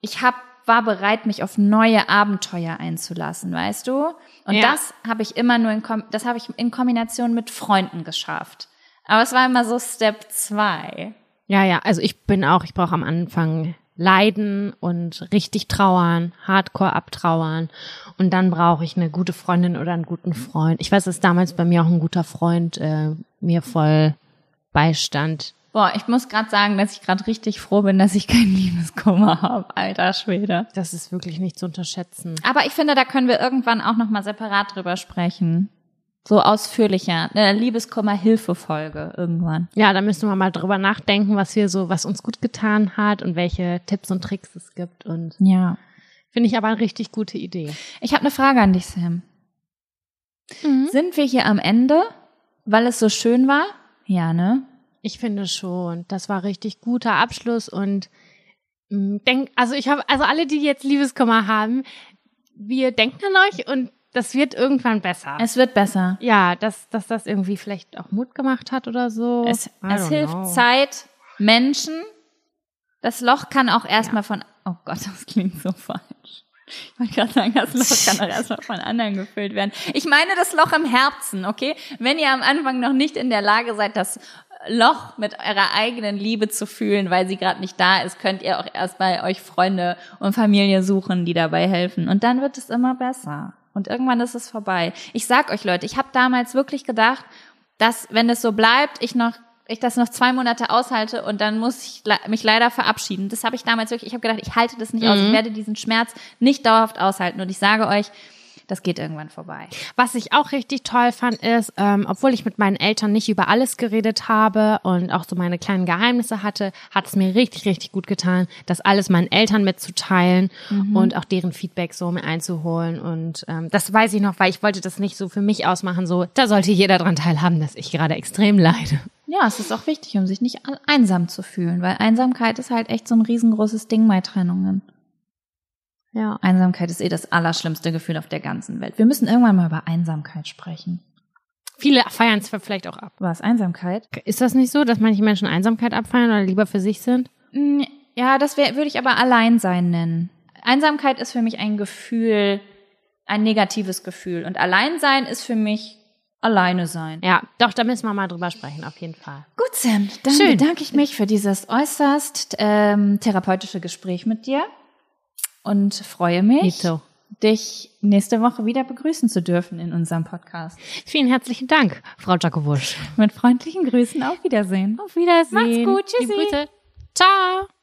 ich hab, war bereit, mich auf neue Abenteuer einzulassen, weißt du? Und Ja. das habe ich immer nur in, das habe ich in Kombination mit Freunden geschafft. Aber es war immer so Step zwei. Ja, ja, also ich bin auch, ich brauche am Anfang Leiden und richtig trauern, hardcore abtrauern. Und dann brauche ich eine gute Freundin oder einen guten Freund. Ich weiß, dass damals bei mir auch ein guter Freund äh, mir voll beistand. Boah, ich muss gerade sagen, dass ich gerade richtig froh bin, dass ich keinen Liebeskummer habe, alter Schwede. Das ist wirklich nicht zu unterschätzen. Aber ich finde, da können wir irgendwann auch noch mal separat drüber sprechen. So ausführlicher, eine Liebeskummer-Hilfe-Folge irgendwann. Ja, da müssen wir mal drüber nachdenken, was wir so, was uns gut getan hat und welche Tipps und Tricks es gibt. Und Ja. finde ich aber eine richtig gute Idee. Ich habe eine Frage an dich, Sam. Sind wir hier am Ende, weil es so schön war? Ja, ne? Ich finde schon, das war richtig guter Abschluss und mh, denk, also ich habe, also alle, die jetzt Liebeskummer haben, wir denken an euch und das wird irgendwann besser. Es wird besser. ja, dass, dass das irgendwie vielleicht auch Mut gemacht hat oder so. Es, es hilft know. Zeit, Menschen. Das Loch kann auch erstmal von, oh Gott, das klingt so falsch. Ich wollte gerade sagen, das Loch kann auch erstmal von anderen gefüllt werden. Ich meine das Loch im Herzen, okay? Wenn ihr am Anfang noch nicht in der Lage seid, das Loch mit eurer eigenen Liebe zu fühlen, weil sie gerade nicht da ist, könnt ihr auch erstmal euch Freunde und Familie suchen, die dabei helfen. Und dann wird es immer besser. Und irgendwann ist es vorbei. Ich sag euch Leute, ich habe damals wirklich gedacht, dass wenn es so bleibt, ich noch ich das noch zwei Monate aushalte und dann muss ich mich leider verabschieden. Das habe ich damals wirklich, ich habe gedacht, ich halte das nicht aus, ich werde diesen Schmerz nicht dauerhaft aushalten. Und ich sage euch, das geht irgendwann vorbei. Was ich auch richtig toll fand, ist, ähm, obwohl ich mit meinen Eltern nicht über alles geredet habe und auch so meine kleinen Geheimnisse hatte, hat es mir richtig, richtig gut getan, das alles meinen Eltern mitzuteilen und auch deren Feedback so mir einzuholen. Und ähm, das weiß ich noch, weil ich wollte das nicht so für mich ausmachen, so, da sollte jeder dran teilhaben, dass ich gerade extrem leide. Ja, es ist auch wichtig, um sich nicht einsam zu fühlen, weil Einsamkeit ist halt echt so ein riesengroßes Ding bei Trennungen. Ja. Einsamkeit ist eh das allerschlimmste Gefühl auf der ganzen Welt. Wir müssen irgendwann mal über Einsamkeit sprechen. Viele feiern es vielleicht auch ab. Was, Einsamkeit? Ist das nicht so, dass manche Menschen Einsamkeit abfeiern oder lieber für sich sind? Ja, das wär, würde ich aber Alleinsein nennen. Einsamkeit ist für mich ein Gefühl, ein negatives Gefühl. Und Alleinsein ist für mich alleine sein. Ja, doch, da müssen wir mal drüber sprechen, auf jeden Fall. Gut, Sam, dann Schön. bedanke ich mich für dieses äußerst ähm, therapeutische Gespräch mit dir und freue mich, Nito. dich nächste Woche wieder begrüßen zu dürfen in unserem Podcast. Vielen herzlichen Dank, Frau Jacobowitsch. Mit freundlichen Grüßen auf Wiedersehen. Auf Wiedersehen. Macht's gut. Tschüssi. Ciao.